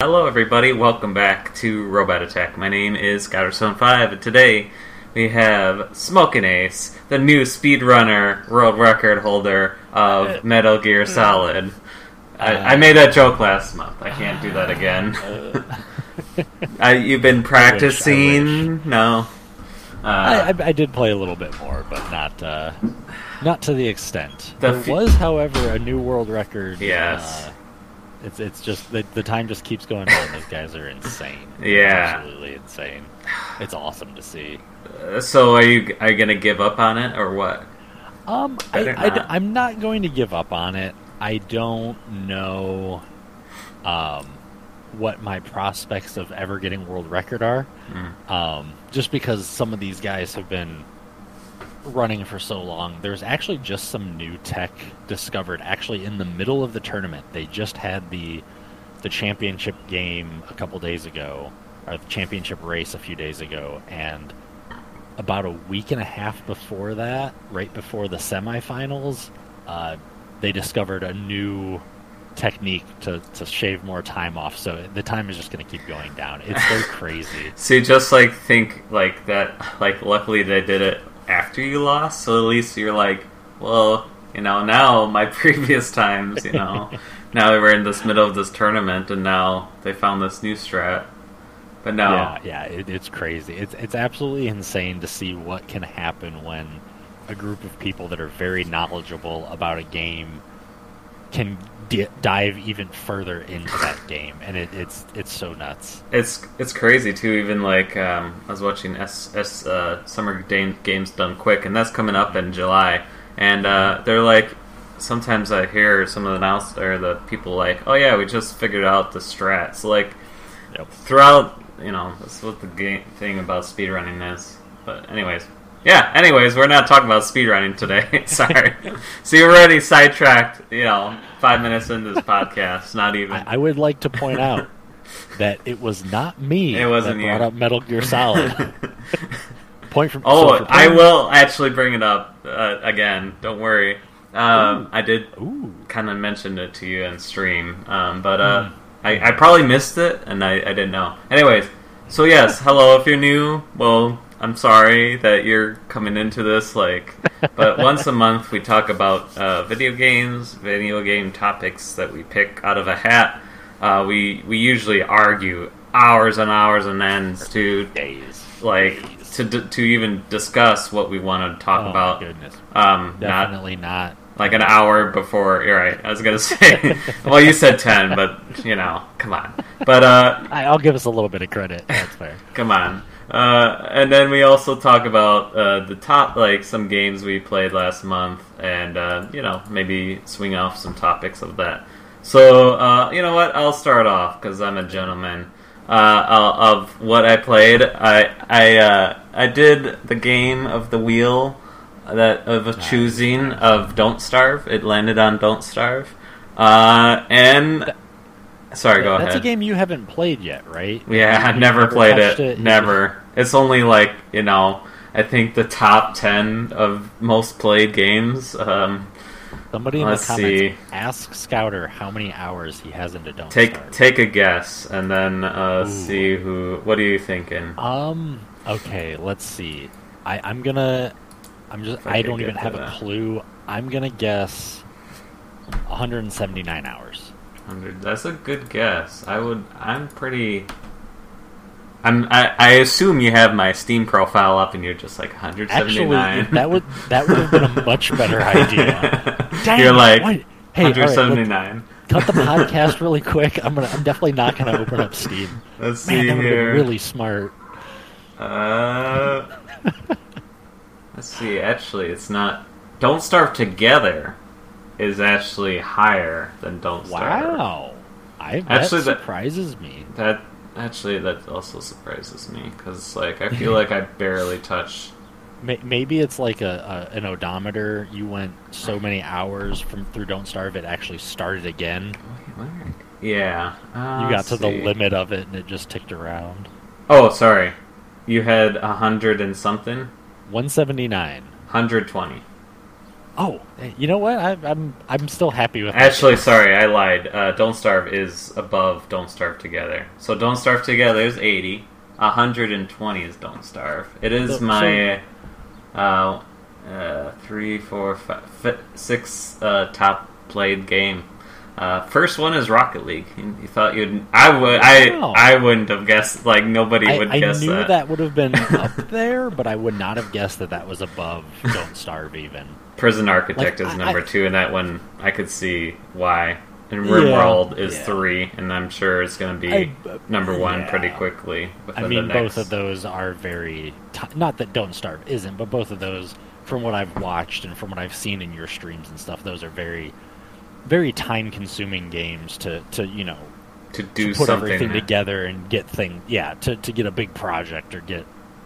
Hello, everybody. Welcome back to Robot Attack. My name is Scouter715, and today we have Smoking Ace, the new speedrunner world record holder of Metal Gear Solid. I, I made that joke last month. I can't do that again. uh, you've been practicing? No. Uh, I, I, I did play a little bit more, but not uh, not to the extent. The there was, however, a new world record. Yes. It's it's just the, the time just keeps going on. Those guys are insane. Yeah. absolutely insane. It's awesome to see. uh, so are you are you gonna give up on it or what? Um, I, Better I, not. am not going to give up on it. I don't know, um, what my prospects of ever getting world record are. Mm. Um, just because some of these guys have been running for so long. There's actually just some new tech discovered. Actually, in the middle of the tournament, they just had the the championship game a couple days ago, or the championship race a few days ago, and about a week and a half before that, right before the semifinals, uh, they discovered a new technique to, to shave more time off. So the time is just going to keep going down. It's so crazy. So you just like think like that. Like luckily they did it after you lost, so at least you're like, well, you know, now my previous times, you know, now we're in this middle of this tournament, and now they found this new strat. But no, Yeah, yeah, it, it's crazy. It's it's absolutely insane to see what can happen when a group of people that are very knowledgeable about a game can di- dive even further into that game, and it, it's it's so nuts. it's it's crazy too. Even like um, I was watching S, S uh, Summer Game, Games Done Quick, and that's coming up in July. And uh, they're like, sometimes I hear some of the announce or the people like, oh yeah, we just figured out the strat. So like Yep. throughout, you know, that's what the game thing about speedrunning is. But anyways, yeah. Anyways, we're not talking about speedrunning today. Sorry. so you're already sidetracked. You know, five minutes into this podcast, not even. I, I would like to point out that it was not me It wasn't that you. brought up Metal Gear Solid. point from Oh, so I will actually bring it up uh, again. Don't worry. Um, I did kind of mention it to you in stream, um, but uh, I, I probably missed it and I, I didn't know. Anyways, so yes, hello. If you're new, well, I'm sorry that you're coming into this. Like, but once a month we talk about uh, video games, video game topics that we pick out of a hat. Uh, we we usually argue hours and hours and ends to days. like Days. to d- to even discuss what we want to talk Oh, about. goodness. Um, Definitely not. like an hour before. You're right. I was gonna say. well, you said ten, but you know, come on. But uh, I, I'll give us a little bit of credit. That's fair. come on. Uh, and then we also talk about uh, the top, like some games we played last month, and uh, you know, maybe swing off some topics of that. So uh, you know what? I'll start off because I'm a gentleman. Uh, of what I played, I I uh, I did the game of the wheel that of a choosing of Don't Starve. It landed on Don't Starve, uh, and sorry, go That's ahead. That's a game you haven't played yet, right? Yeah, I've never played touched it. Never. It's only like you know. I think the top ten of most played games. Um, Somebody in Let's the comments see. ask Scouter how many hours he has into Don't take Starve. take a guess, and then uh, see who. What are you thinking? Um. Okay. Let's see. I, I'm gonna. I'm just. I I, don't even have a clue. I'm gonna guess. 179 hours. Hundred. That's a good guess. I would. I'm pretty. I'm. I, I assume you have my Steam profile up, and you're just like 179. Actually, that would that would have been a much better idea. Dang you're like what? Hey, all right, let's 179. cut the podcast really quick. I'm gonna. I'm definitely not gonna open up Steam. Let's Man, see that here. really smart. Uh, let's see. Actually, it's not. Don't Starve Together is actually higher than Don't Starve. Wow. I that Actually, that- surprises me. That actually that also surprises me because like I feel like I barely touched. May- Maybe it's like a, a an odometer. You went so many hours from through Don't Starve, it actually started again. Yeah. Uh, You got to the limit of it, and it just ticked around. Oh, sorry. You had a hundred and something. 179. Hundred twenty. Oh, you know what? I, I'm I'm still happy with. Actually, choice. sorry, I lied. Uh, Don't Starve is above Don't Starve Together. So Don't Starve Together is 80. 120 is Don't Starve. It is So- my uh, uh, three, four, five, fi- six uh, top played game. Uh, first one is Rocket League. You you thought you'd? I would. I Wow. I wouldn't have guessed. Like nobody I, would I guess knew that. that. would have been up there, but I would not have guessed that that was above Don't Starve even. Prison Architect Like, is number I- two, and that one I could see why. And RimWorld is yeah. three, and I'm sure it's going to be I- number uh, one yeah. pretty quickly. I mean, both of those are very t- not that Don't Starve isn't, but both of those, from what I've watched and from what I've seen in your streams and stuff, those are very, very time-consuming games to to you know to do to put something. everything together and get thing yeah to to get a big project or get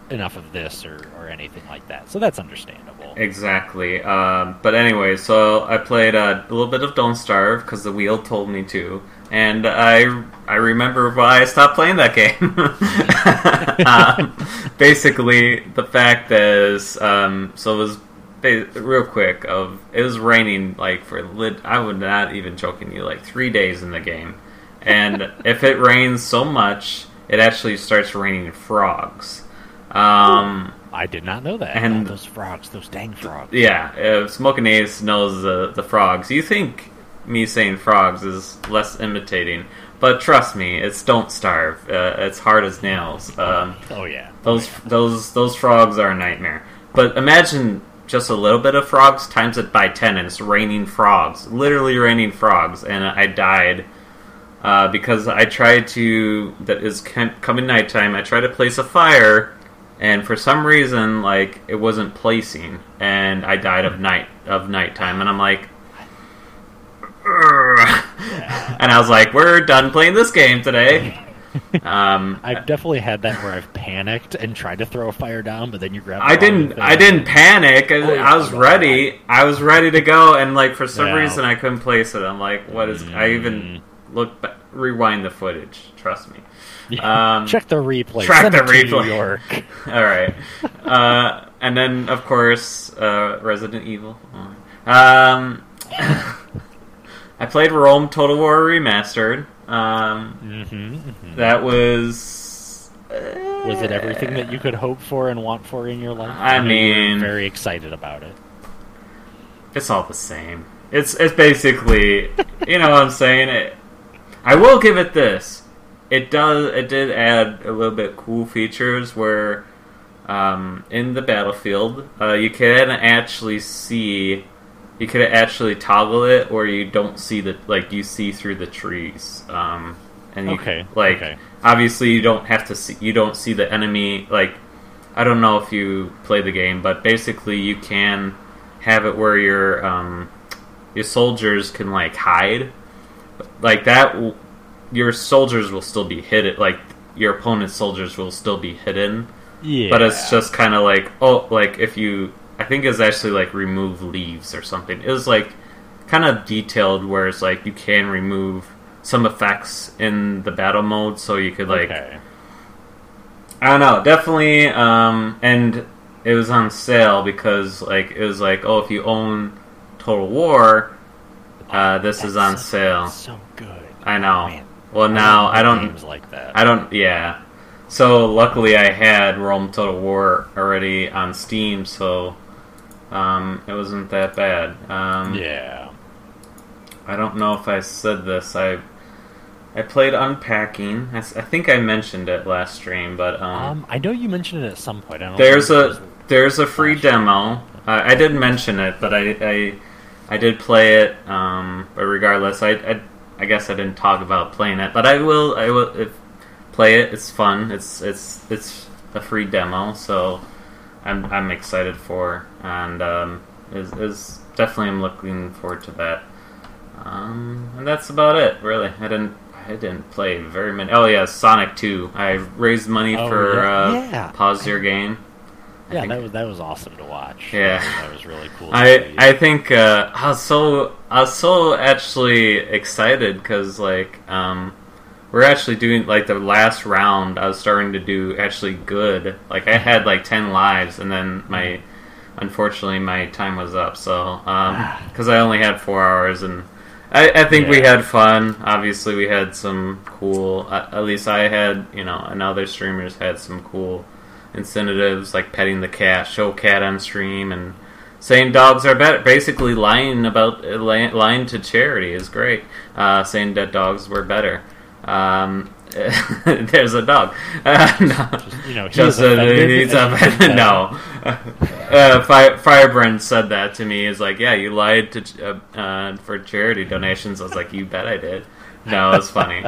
enough of this or or anything like that. So that's understandable. Exactly. Um, but anyway, so I played a little bit of Don't Starve because the wheel told me to, and I I remember why I stopped playing that game. um, basically, the fact is, um, so it was real quick. Of it was raining like for lit. I would not even joking you like three days in the game, and if it rains so much, it actually starts raining frogs. Um, I did not know that. And- Oh, those frogs, those dang frogs. yeah, uh, Smoking Ace knows the the frogs. You think me saying frogs is less imitating, but trust me, it's Don't Starve. Uh, it's hard as nails. Um, Oh yeah. those those those frogs are a nightmare. But imagine just a little bit of frogs times it by ten, and it's raining frogs, literally raining frogs, and I died. Uh, because I tried to, that is com- coming nighttime. I tried to place a fire, and for some reason, like it wasn't placing, and I died of night of nighttime. And I'm like, "Ugh." and I was like, we're done playing this game today. Um, I've definitely had that where I've panicked and tried to throw a fire down, but then you grab. I didn't. I didn't panic. I, Oh, I was yeah. ready. I was ready to go, and like for some Yeah. reason I couldn't place it. I'm like, what is? I even look back, rewind the footage. Trust me. Um, Check the replay. track Send the it to replay. New York. All right, uh, and then of course uh, Resident Evil. Um, I played Rome Total War Remastered. Um, hmm that was. Was it everything that you could hope for and want for in your life? I know you were mean- very excited about it. It's all the same. It's it's basically, you know what I'm saying. It, I will give it this. It does. It did add a little bit cool features where, um, in the battlefield, uh, you can actually see, you could actually toggle it, or you don't see the like you see through the trees. Um, and you, Okay, like okay. obviously you don't have to see. You don't see the enemy. Like I don't know if you play the game, but basically you can have it where your um, your soldiers can like hide, like that. Your soldiers will still be hidden. Like your opponent's soldiers will still be hidden, Yeah, but it's just kind of like oh, like if you, I think it's actually like remove leaves or something. It was like kind of detailed where it's like you can remove some effects in the battle mode, so you could like okay. I don't know, definitely. Um, and it was on sale because like it was like, oh, if you own Total War, uh, this is on so- sale. So good. I know. Man, well, now love I don't. games like that. I don't. Yeah. So luckily, I had Rome Total War already on Steam, so um, it wasn't that bad. Um, yeah. I don't know if I said this. I I played Unpacking. I think I mentioned it last stream, but Um, I know you mentioned it at some point. I don't. There's know if it a there's a free demo. I, I didn't mention it, but I I, I did play it. Um, but regardless, I, I I guess I didn't talk about playing it, but I will I will if, play it. It's fun. It's it's it's a free demo, so I'm I'm excited for and um, is is definitely I'm looking forward to that. Um, and that's about it. Really, I didn't. I didn't play very many. Oh yeah, Sonic Two. I raised money Oh, for yeah. uh, Yeah. pause your game. I yeah, think- that was that was awesome to watch. Yeah. that was really cool. I. I think uh, I was so I was so actually excited because like um, we're actually doing like the last round. I was starting to do actually good. Like I had like ten lives, and then my unfortunately my time was up. So because I only had four hours, and I, I think we had fun. Obviously, we had some cool. Uh, at least I had, you know, and other streamers had some cool incentives like petting the cat, show cat on stream, and saying dogs are better. Basically, lying about lying to charity is great. Uh, saying that dogs were better. Um, there's a dog. Uh, no. Just, you know, he Just is offended he's offended. no. Uh, Fire, Firebrand said that to me. Is like, yeah, you lied to uh, uh, for charity donations. I was like, you bet I did. No, it was funny.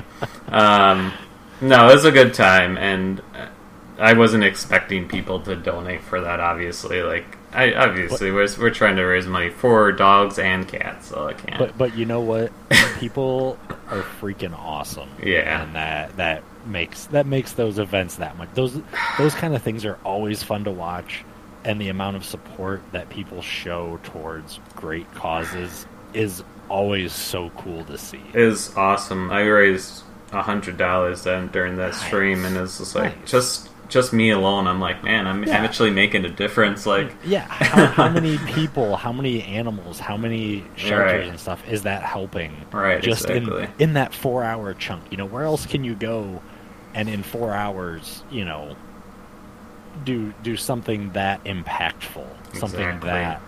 um, no, it was a good time, and uh, I wasn't expecting people to donate for that. Obviously, like, I obviously we're we're trying to raise money for dogs and cats, so I can't. But but you know what? People are freaking awesome. Yeah. and that that makes that makes those events that much. Those those kind of things are always fun to watch, and the amount of support that people show towards great causes is always so cool to see. It was awesome. I raised a hundred dollars then during that stream, and it's just like Nice. just just me alone. I'm like, man, I'm, Yeah. I'm actually making a difference. Like, Yeah, how, how many people, how many animals, how many shelters Right. and stuff is that helping? Right, just exactly. in in that four hour chunk. You know, where else can you go, and in four hours, you know, do do something that impactful, something Exactly. that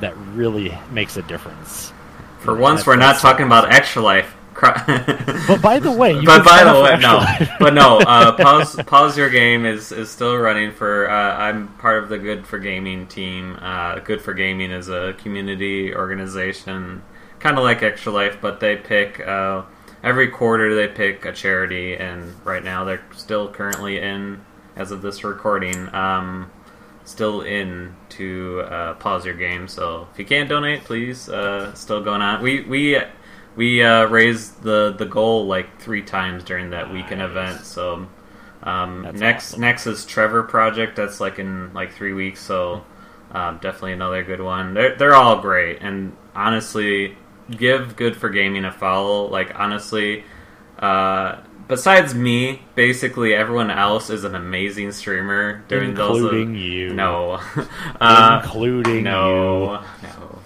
that really makes a difference. for once, we're not talking about extra life. But by the way, you but by the way, no, but no. Uh, pause, pause your game is is still running for. Uh, I'm part of the Good for Gaming team. Uh, Good for Gaming is a community organization, kind of like Extra Life, but they pick uh, every quarter they pick a charity, and right now they're still currently in, as of this recording, um, still in to uh, pause your game. So if you can't donate, please, uh, still going on. We we we uh, raised the the goal like three times during that weekend Nice. event. So um, next awesome. next is Trevor Project. That's like in like three weeks. So um, definitely another good one. They're they're all great, and honestly, give Good for Gaming a follow. Like honestly. Uh, Besides me, basically everyone else is an amazing streamer during those. including you. No, uh, including no, no.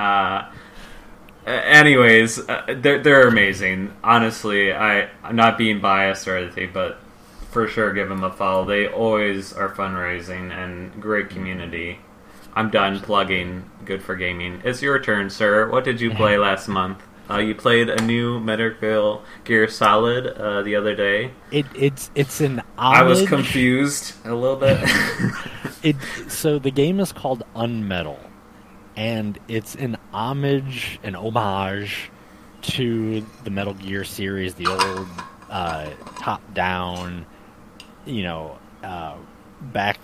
Uh, anyways, uh, they're they're amazing. Honestly, I I'm not being biased or anything, but for sure give them a follow. They always are fundraising and great community. I'm done plugging. Good for gaming. It's your turn, sir. What did you play last month? Uh, you played a new Metal Gear Solid uh, the other day. It, it's it's an I was confused a little bit. It so the game is called Unmetal, and it's an homage, an homage to the Metal Gear series, the old uh, top-down, you know, uh, back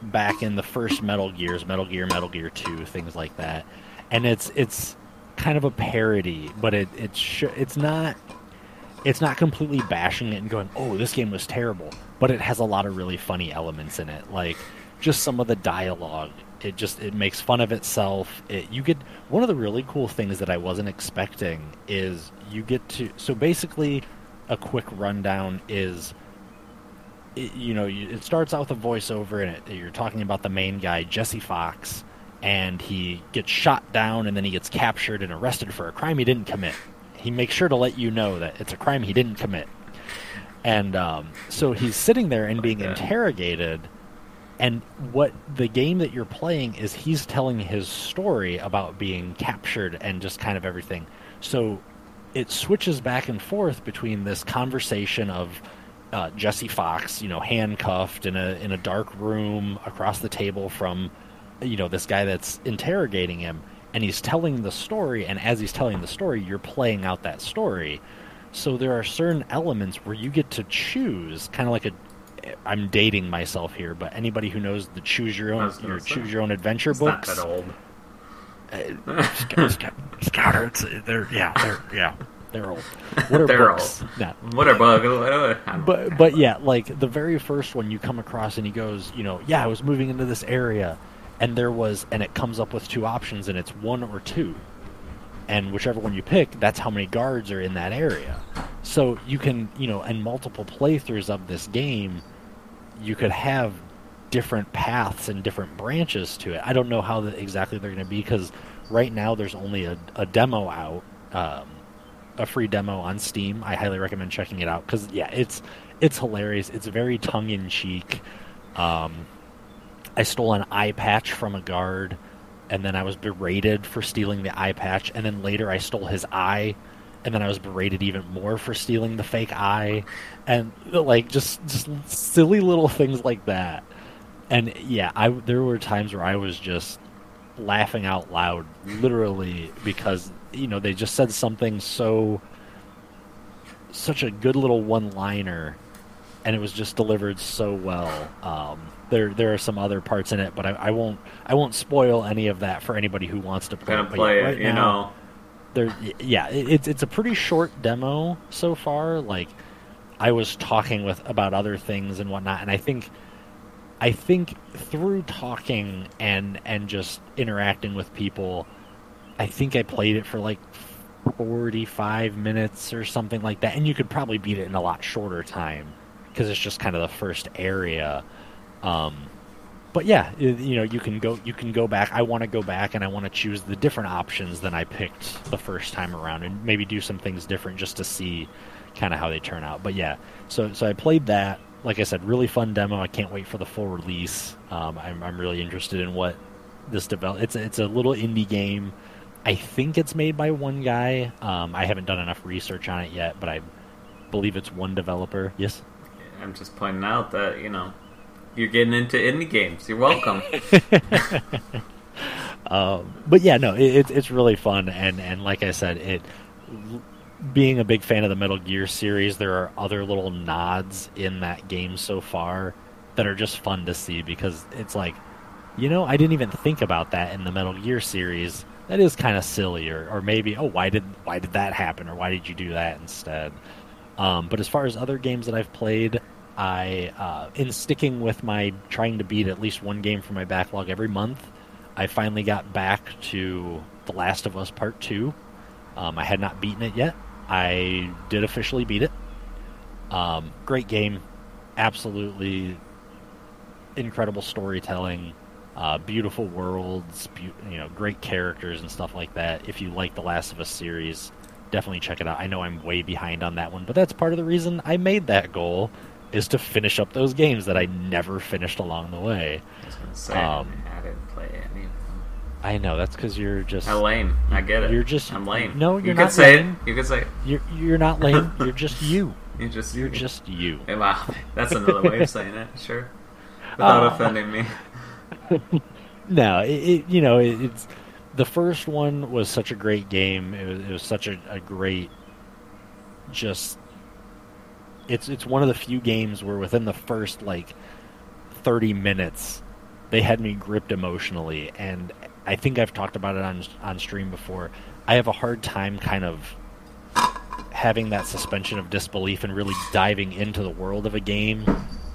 back in the first Metal Gears, Metal Gear, Metal Gear Two, things like that. And it's it's kind of a parody, but it it's sh- it's not it's not completely bashing it and going, "Oh, this game was terrible," but it has a lot of really funny elements in it, like just some of the dialogue. It just it makes fun of itself. It, you get one of the really cool things that I wasn't expecting is you get to so basically a quick rundown is it, you know you, it starts out with a voiceover and it, you're talking about the main guy Jesse Fox and he gets shot down and then he gets captured and arrested for a crime he didn't commit. He makes sure to let you know that it's a crime he didn't commit. And um, so he's sitting there and being that. interrogated. And what the game that you're playing is he's telling his story about being captured and just kind of everything. So it switches back and forth between this conversation of uh, Jesse Fox, you know, handcuffed in a in a dark room across the table from, you know, this guy that's interrogating him, and he's telling the story. And as he's telling the story, you're playing out that story. So there are certain elements where you get to choose, kind of like a. I'm dating myself here, but anybody who knows the choose your own your say, choose your own adventure books, that old. Uh, it's, they're yeah, they're yeah, they're old. What are They're books? No, What a bug. But but yeah, like the very first one you come across and he goes, you know, yeah, I was moving into this area, and there was, and it comes up with two options, and it's one or two, and whichever one you pick, that's how many guards are in that area. So you can, you know, in multiple playthroughs of this game, you could have different paths and different branches to it. I don't know how the, exactly they're going to be because right now there's only a, a demo out, um, a free demo on Steam. I highly recommend checking it out because yeah, it's it's hilarious. It's very tongue in cheek. Um, I stole an eye patch from a guard, and then I was berated for stealing the eye patch, and then later I stole his eye, and then I was berated even more for stealing the fake eye, and like just just silly little things like that. And yeah, I there were times where I was just laughing out loud, literally, because you know they just said something so such a good little one liner, and it was just delivered so well. Um, there there are some other parts in it, but I, I, won't I won't spoil any of that for anybody who wants to play. Gonna play yeah, right it, you now, know. There, yeah, it, it's it's a pretty short demo so far. Like, I was talking with about other things and whatnot, and I think, I think through talking and and just interacting with people, I think I played it for like 45 minutes or something like that, and you could probably beat it in a lot shorter time because it's just kind of the first area. Um, but yeah, you know, you can go you can go back. I want to go back and I want to choose the different options than I picked the first time around, and maybe do some things different just to see kind of how they turn out. But yeah, so so I played that. Like I said, really fun demo. I can't wait for the full release. Um, I'm I'm really interested in what this develop. It's it's a little indie game. I think it's made by one guy. Um, I haven't done enough research on it yet, but I believe it's one developer. Yes. I'm just pointing out that you know you're getting into indie games. You're welcome. um, but yeah, no, it, it's really fun, and and like I said, it being a big fan of the Metal Gear series, there are other little nods in that game so far that are just fun to see because it's like, you know, I didn't even think about that in the Metal Gear series. That is kind of silly, or, or maybe, oh, why did why did that happen, or why did you do that instead? Um, but as far as other games that I've played, I, uh, in sticking with my trying to beat at least one game from my backlog every month, I finally got back to The Last of Us Part 2. Um, I had not beaten it yet. I did officially beat it. Um, great game. Absolutely incredible storytelling. Uh, beautiful worlds, be- you know, great characters and stuff like that. If you like the Last of Us series, definitely check it out. I know I'm way behind on that one, but that's part of the reason I made that goal is to finish up those games that I never finished along the way. I was gonna say um, I didn't play any of them. I know that's because you're just I'm lame. I get it. You're just I'm lame. No, you're you not. Could say lame. it. You could say it. You're you're not lame. you're just you. You're just you're you. just you. Wow, that's another way of saying it. Sure, without uh, offending me. no, it, it, you know it, it's the first one was such a great game. It was, it was such a, a great just it's it's one of the few games where within the first like 30 minutes they had me gripped emotionally and I think I've talked about it on on stream before. I have a hard time kind of having that suspension of disbelief and really diving into the world of a game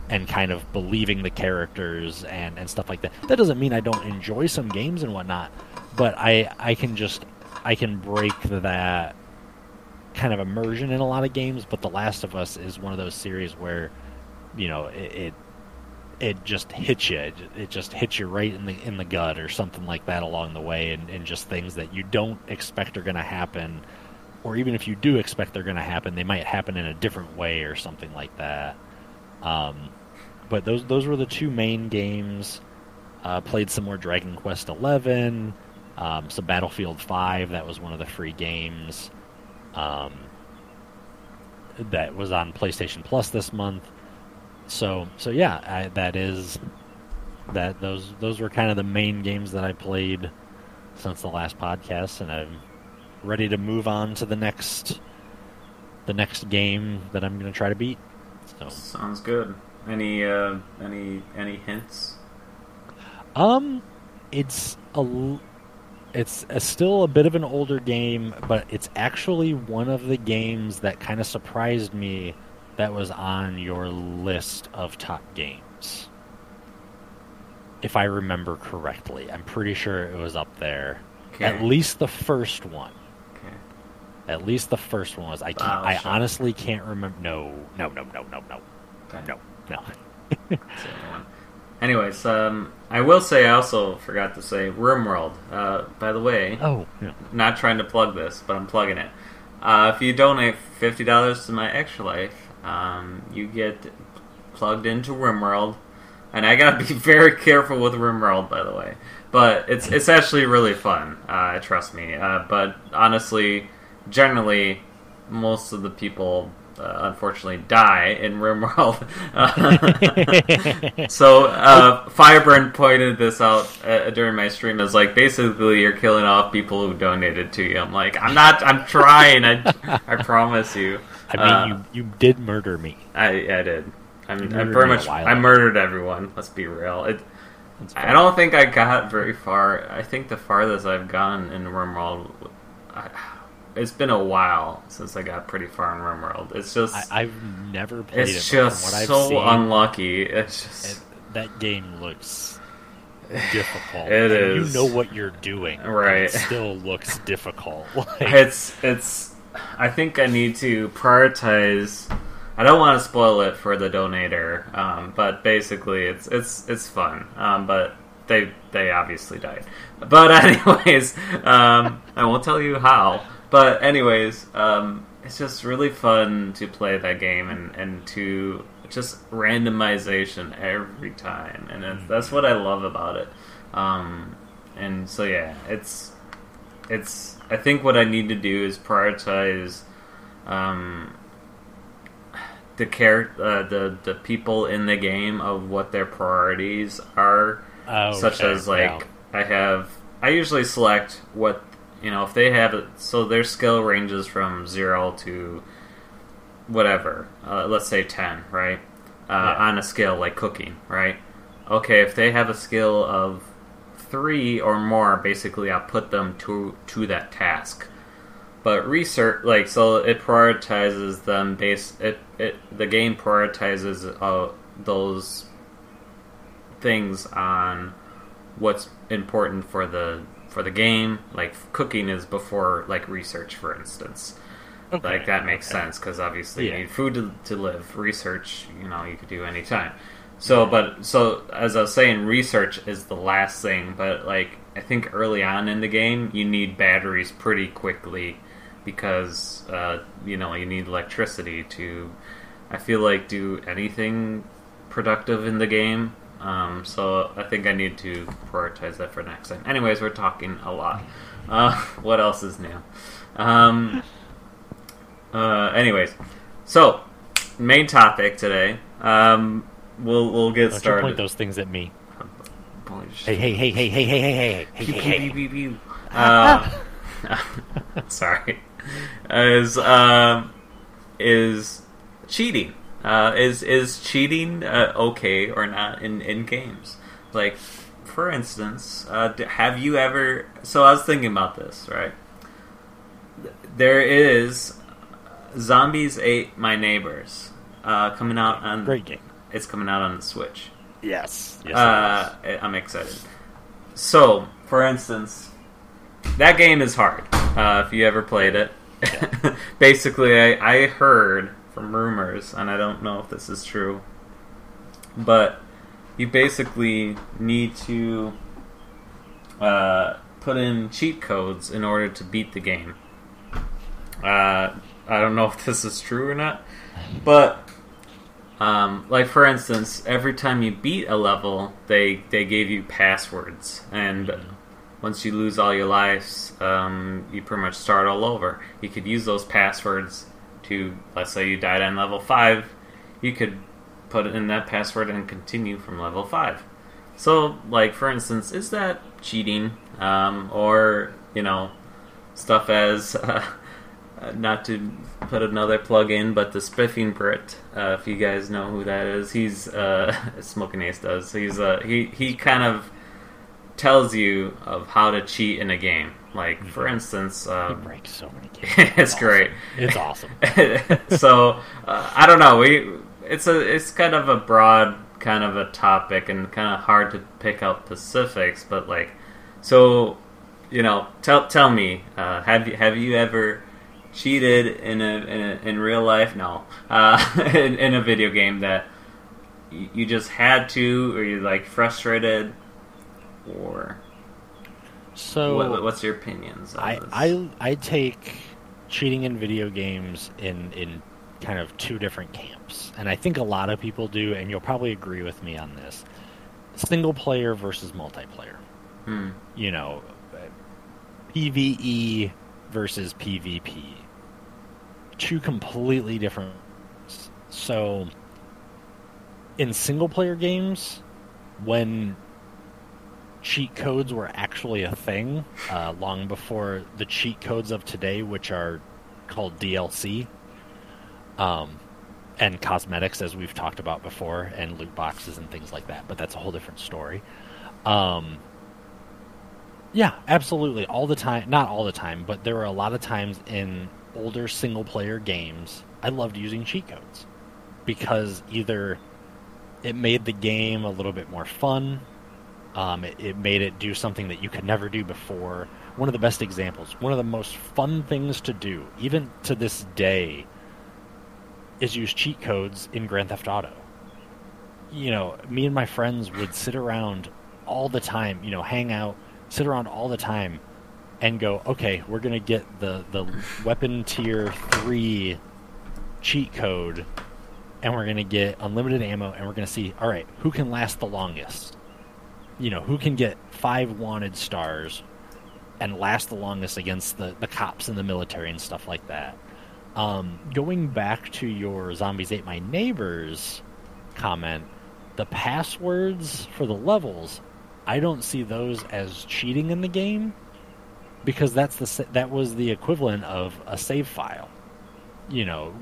and kind of believing the characters and, and stuff like that. That doesn't mean I don't enjoy some games and whatnot, but I I can just I can break that kind of immersion in a lot of games, but The Last of Us is one of those series where, you know, it it, it just hits you. It, just hits you right in the in the gut or something like that along the way, and, and just things that you don't expect are going to happen, or even if you do expect they're going to happen, they might happen in a different way or something like that. Um, but those those were the two main games. Uh, played some more Dragon Quest Eleven, um, some Battlefield Five. That was one of the free games um, that was on PlayStation Plus this month. So so yeah, I, that is that those those were kind of the main games that I played since the last podcast, and I'm ready to move on to the next the next game that I'm going to try to beat. So sounds good. Any uh, any any hints? Um, it's a it's a, still a bit of an older game, but it's actually one of the games that kind of surprised me that was on your list of top games. If I remember correctly, I'm pretty sure it was up there. Okay. At least the first one. Okay. At least the first one was. I can't. I honestly can't remember. No, no, no, no, no, no, okay. no, no. Anyways, um, I will say I also forgot to say RimWorld. Uh, by the way, Oh, yeah. not trying to plug this, but I'm plugging it. Uh, if you donate fifty dollars to my extra life, um, you get plugged into RimWorld, and I gotta be very careful with RimWorld, by the way. But it's it's actually really fun. Uh, trust me. Uh, but honestly, generally, most of the people. Uh, unfortunately, die in RimWorld. so, uh, Fireburn pointed this out uh, during my stream as like basically you're killing off people who donated to you. I'm like, I'm not. I'm trying. I, I promise you. I mean, Uh, you, you did murder me. I, I did. I'm, You I'm pretty much. I murdered everyone. Let's be real. It. I don't think I got very far. I think the farthest I've gone in RimWorld. I, it's been a while since I got pretty far in RimWorld. It's just. I, I've never played it's it. but just so seen, unlucky. It's just. it- that game looks difficult. It is. You know what you're doing. Right. It still looks difficult. Like, it's it's i think i need to prioritize i don't want to spoil it for the donator um, but basically it's it's it's fun um, but they they obviously died but anyways um, i won't tell you how but anyways um, it's just really fun to play that game and and to just randomization every time and it's, that's what i love about it. Um, and so yeah it's it's I think what I need to do is prioritize um, the care uh, the the people in the game of what their priorities are, oh, such okay, as like yeah. I have I usually select what you know if they have it so their skill ranges from zero to whatever uh, let's say 10 right? Uh, Yeah. on a scale like cooking right? Okay if they have a skill of three or more basically i'll put them to to that task. But research like so it prioritizes them based it, it the game prioritizes uh, those things on what's important for the for the game like cooking is before like research for instance Okay, like that makes okay. sense because obviously Yeah. you need food to, to live. Research, you know, you could do anytime. So, but so as I was saying, research is the last thing. But like I think early on in the game, you need batteries pretty quickly because uh, you know you need electricity to. I feel like do anything productive in the game. Um, so I think I need to prioritize that for next time. Anyways, we're talking a lot. Uh, what else is new? Um, uh, anyways, so main topic today. Um, we'll we'll get Don't started. point those things at me. Hey hey hey hey hey hey hey hey hey hey. Uh, sorry, is um, is cheating. Uh, is is cheating uh, okay or not in in games? Like, for instance, uh, have you ever? So I was thinking about this. Right. There is zombies ate my neighbors. Uh, coming out on Great game. it's coming out on the Switch. Yes. Yes. Uh, I'm excited. So, for instance, that game is hard. Uh, if you ever played it, basically, I, I heard from rumors, and I don't know if this is true, but you basically need to uh, put in cheat codes in order to beat the game. Uh, I don't know if this is true or not, but um, like for instance, every time you beat a level, they they gave you passwords, and once you lose all your lives, um, you pretty much start all over. You could use those passwords to, let's say you died on level five, you could put in that password and continue from level five. So, like for instance, is that cheating, um, or you know, stuff as uh, not to put another plug in, but the Spiffing Brit, uh, if you guys know who that is, he's uh, Smoking Ace does. He's uh, he he kind of tells you of how to cheat in a game. Like for instance, He um, breaks so many games. it's awesome. great. It's awesome. so uh, I don't know. We it's a it's kind of a broad kind of a topic and kind of hard to pick out specifics. But like, so you know, tell tell me, uh, have you have you ever cheated in a in, a, in real life? No, uh, in, in a video game that you just had to, or you like frustrated, or so what, what's your opinions? I, I I take cheating in video games in in kind of two different camps, and I think a lot of people do, and you'll probably agree with me on this: single player versus multiplayer. Hmm. You know, PVE versus PvP. Two completely different. So, in single player games, when cheat codes were actually a thing, uh, long before the cheat codes of today, which are called DLC, um, and cosmetics, as we've talked about before, and loot boxes and things like that. But that's a whole different story. Um, yeah, absolutely. All the time. Not all the time, but there were a lot of times in older single player games I loved using cheat codes because either it made the game a little bit more fun, um, it, it made it do something that you could never do before. One of the best examples, one of the most fun things to do, even to this day, is use cheat codes in Grand Theft Auto. You know, me and my friends would sit around all the time, you know, hang out sit around all the time and go, okay, we're gonna get the the weapon tier three cheat code, and we're gonna get unlimited ammo, and we're gonna see, all right, who can last the longest? You know, who can get five wanted stars and last the longest against the the cops and the military and stuff like that. Um, going back to your zombies ate my neighbors comment, the passwords for the levels I don't see those as cheating in the game because that's the that was the equivalent of a save file. You know,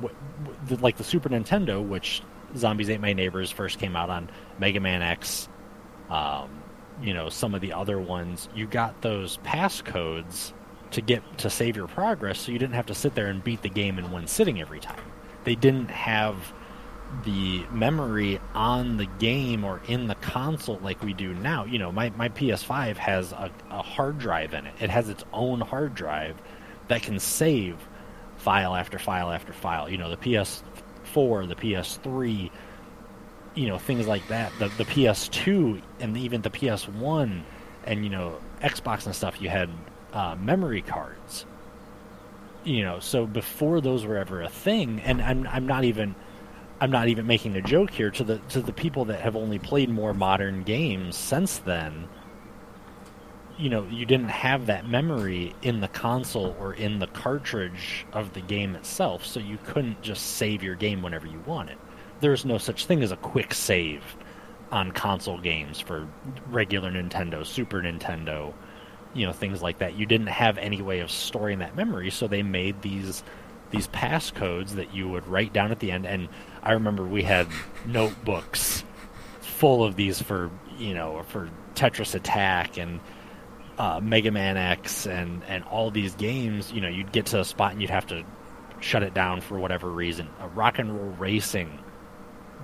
like the Super Nintendo, which Zombies Ate My Neighbors first came out on Mega Man X. Um, you know, some of the other ones, you got those passcodes to get to save your progress, so you didn't have to sit there and beat the game in one sitting every time. They didn't have the memory on the game or in the console like we do now. You know, my, my PS5 has a, a hard drive in it. It has its own hard drive that can save file after file after file. You know, the PS4, the PS3, you know, things like that. The the PS2 and even the PS1 and you know Xbox and stuff. You had uh, memory cards. You know, so before those were ever a thing, and I'm I'm not even I'm not even making a joke here to the to the people that have only played more modern games since then. You know, you didn't have that memory in the console or in the cartridge of the game itself, so you couldn't just save your game whenever you wanted. There's no such thing as a quick save on console games for regular Nintendo, Super Nintendo, you know, things like that. You didn't have any way of storing that memory, so they made these these passcodes that you would write down at the end. And I remember we had notebooks full of these for you know for Tetris Attack and uh, Mega Man X and and all these games. You know, you'd get to a spot and you'd have to shut it down for whatever reason. Uh, Rock and Roll Racing,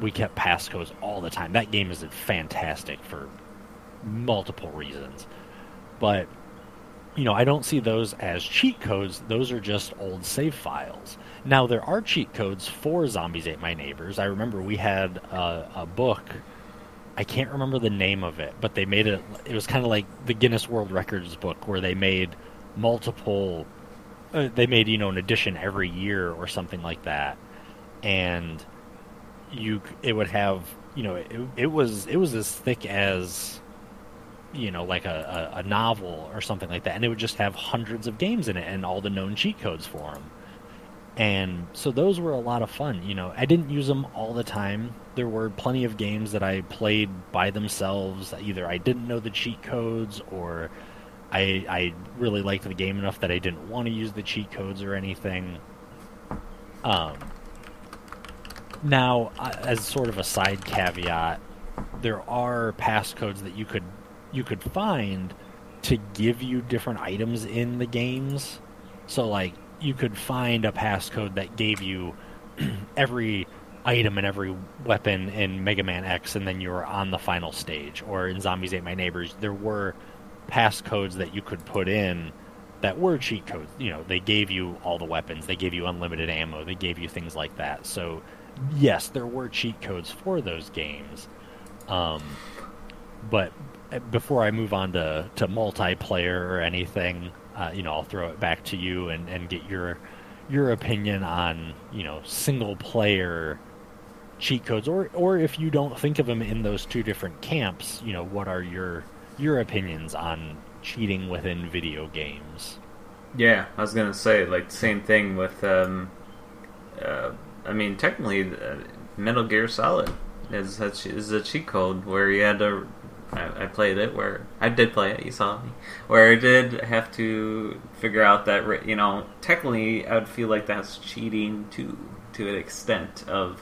we kept passcodes all the time. That game is fantastic for multiple reasons, but you know, I don't see those as cheat codes. Those are just old save files. Now, there are cheat codes for Zombies Ate My Neighbors. I remember we had a, a book. I can't remember the name of it, but they made it. It was kind of like the Guinness World Records book, where they made multiple. Uh, they made you know an edition every year or something like that, and you it would have you know it, it was it was as thick as you know, like a, a, a, novel or something like that, and it would just have hundreds of games in it and all the known cheat codes for them. And so those were a lot of fun. You know, I didn't use them all the time. There were plenty of games that I played by themselves. Either I didn't know the cheat codes, or I I really liked the game enough that I didn't want to use the cheat codes or anything. Um. Now, uh, as sort of a side caveat, there are passcodes that you could you could find to give you different items in the games. So like you could find a passcode that gave you every item and every weapon in Mega Man X, and then you were on the final stage. Or in Zombies Ate My Neighbors, there were passcodes that you could put in that were cheat codes. You know, they gave you all the weapons, they gave you unlimited ammo, they gave you things like that. So yes, there were cheat codes for those games. Um, but uh, before I move on to, to multiplayer or anything, uh, you know, I'll throw it back to you and, and get your your opinion on you know single player cheat codes, or or if you don't think of them in those two different camps, you know, what are your your opinions on cheating within video games? Yeah, I was gonna say like same thing with. Um, uh, I mean, technically, uh, Metal Gear Solid is a, is a cheat code where you had to. I, I played it where I did play it. You saw me where I did have to figure out that you know technically I would feel like that's cheating to to an extent of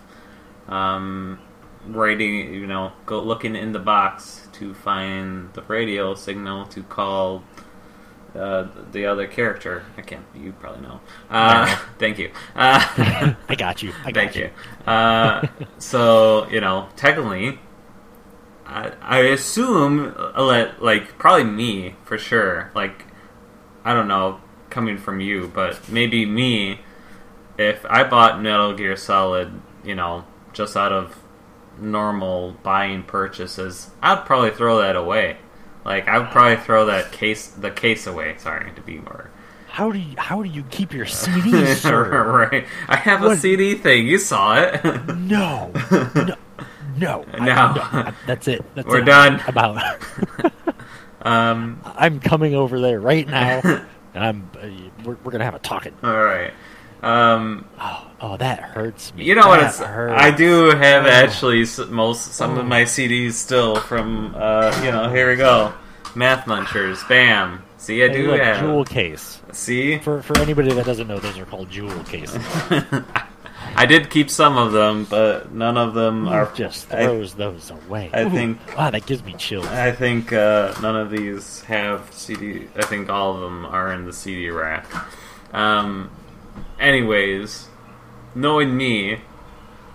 um, writing you know go looking in the box to find the radio signal to call uh, the other character. I can't. You probably know. Uh, thank you. Uh, I got you. I got thank you. Uh, so you know, technically, I, I assume uh, like probably me for sure. Like I don't know, coming from you, but maybe me. If I bought Metal Gear Solid, you know, just out of normal buying purchases, I'd probably throw that away. Like I would probably throw that case, the case away. Sorry to be more. How do you how do you keep your CDs, sir? right, I have what? a CD thing. You saw it. no, no, no. I, no. that's it. That's We're it. done. About. um, I'm coming over there right now, and I'm. Uh, we're, we're gonna have a talking. All right. Um, oh, oh, that hurts me. You know that what? It's, I do have oh. actually most some oh. of my CDs still from. Uh, you know, here we go. Math Munchers, bam. See, I hey, do look, have a jewel case. See, for for anybody that doesn't know, those are called jewel cases. I did keep some of them, but none of them Ooh, are. Just throws I, those away. I Ooh. think. Wow, that gives me chills. I think uh, none of these have CD. I think all of them are in the CD rack. Um, anyways, knowing me,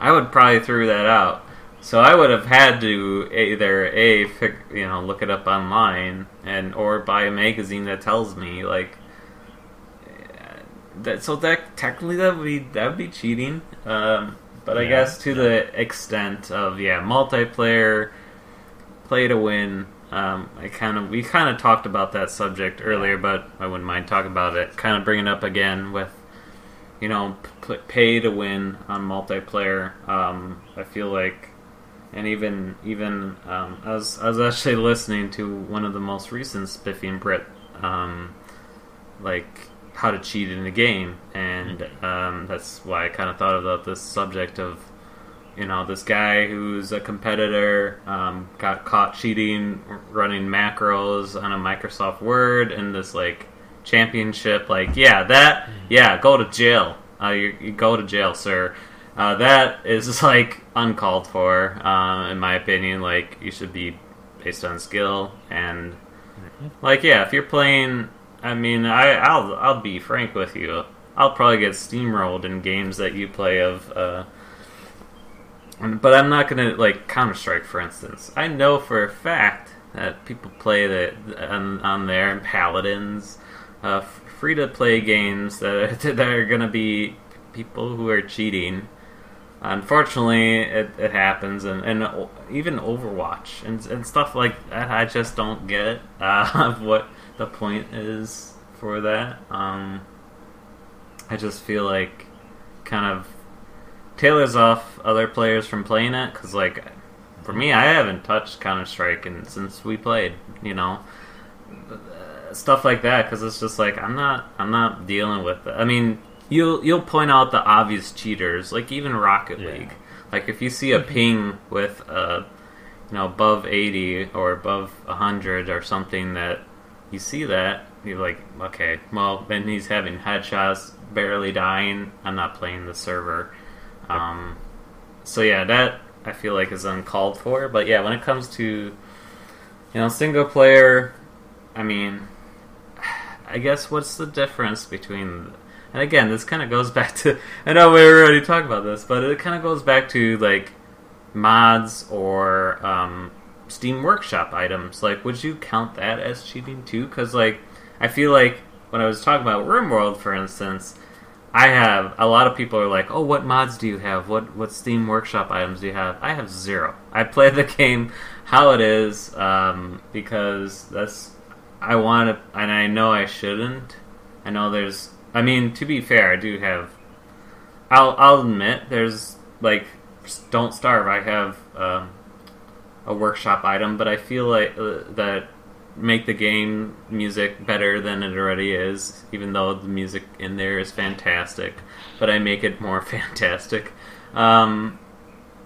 I would probably throw that out. So I would have had to either a you know look it up online and or buy a magazine that tells me like that. So that technically that would be that would be cheating. Um, but I guess to yeah. the extent of yeah multiplayer, play to win. Um, I kind of we kind of talked about that subject earlier, but I wouldn't mind talking about it. Kind of bringing it up again with you know, p- pay to win on multiplayer. Um, I feel like, and even even um, I was I was actually listening to one of the most recent Spiffing Brit, um, like how to cheat in a game, and um, that's why I kind of thought about this subject of. You know, this guy who's a competitor um, got caught cheating, running macros on a Microsoft Word, and this like championship. Like, yeah, that, yeah, go to jail. Uh, you, you, go to jail, sir. Uh, that is like uncalled for, uh, in my opinion. Like, you should be based on skill and, like, yeah, if you're playing, I mean, I, I'll I'll be frank with you. I'll probably get steamrolled in games that you play of. Uh, but I'm not gonna like Counter Strike, for instance. I know for a fact that people play that on, on there and Paladins uh, free to play games that that are going to be people who are cheating. Unfortunately, it, it happens, and, and even Overwatch and, and stuff like that. I just don't get uh, what the point is for that. Um, I just feel like kind of tailors off other players from playing it because, like, for me, I haven't touched Counter Strike since we played. You know, stuff like that because it's just like I'm not I'm not dealing with it. I mean, you'll you'll point out the obvious cheaters, like even Rocket yeah. League. Like if you see a mm-hmm. ping with a you know above 80 or above 100 or something that you see that you're like okay well then he's having headshots barely dying i'm not playing the server um, so yeah that i feel like is uncalled for but yeah when it comes to you know single player i mean I guess what's the difference between and again this kind of goes back to I know we already talked about this, but it kind of goes back to like mods or um, Steam Workshop items. Like, would you count that as cheating too? Because like I feel like when I was talking about RimWorld, for instance, I have a lot of people are like, "Oh, what mods do you have? What what Steam Workshop items do you have?" I have zero. I play the game how it is um, because that's I want to, and I know I shouldn't. I know there's. I mean, to be fair, I do have. I'll I'll admit there's like, don't starve. I have um, a workshop item, but I feel like uh, that make the game music better than it already is, even though the music in there is fantastic. But I make it more fantastic. Um,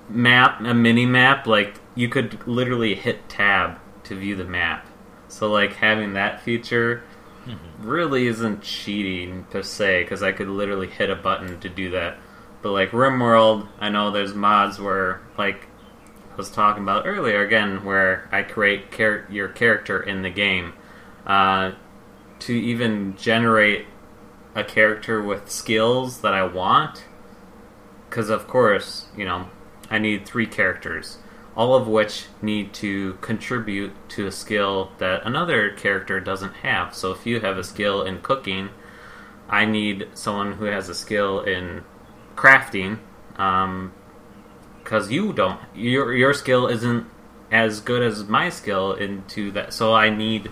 map, a mini map, like you could literally hit tab to view the map. So like having that feature mm-hmm. really isn't cheating per se because I could literally hit a button to do that. But like RimWorld, I know there's mods where like I was talking about earlier again, where I create char- your character in the game. Uh, to even generate a character with skills that I want, because of course, you know, I need three characters, all of which need to contribute to a skill that another character doesn't have. So if you have a skill in cooking, I need someone who has a skill in crafting. Um, because you don't your your skill isn't as good as my skill into that. So I need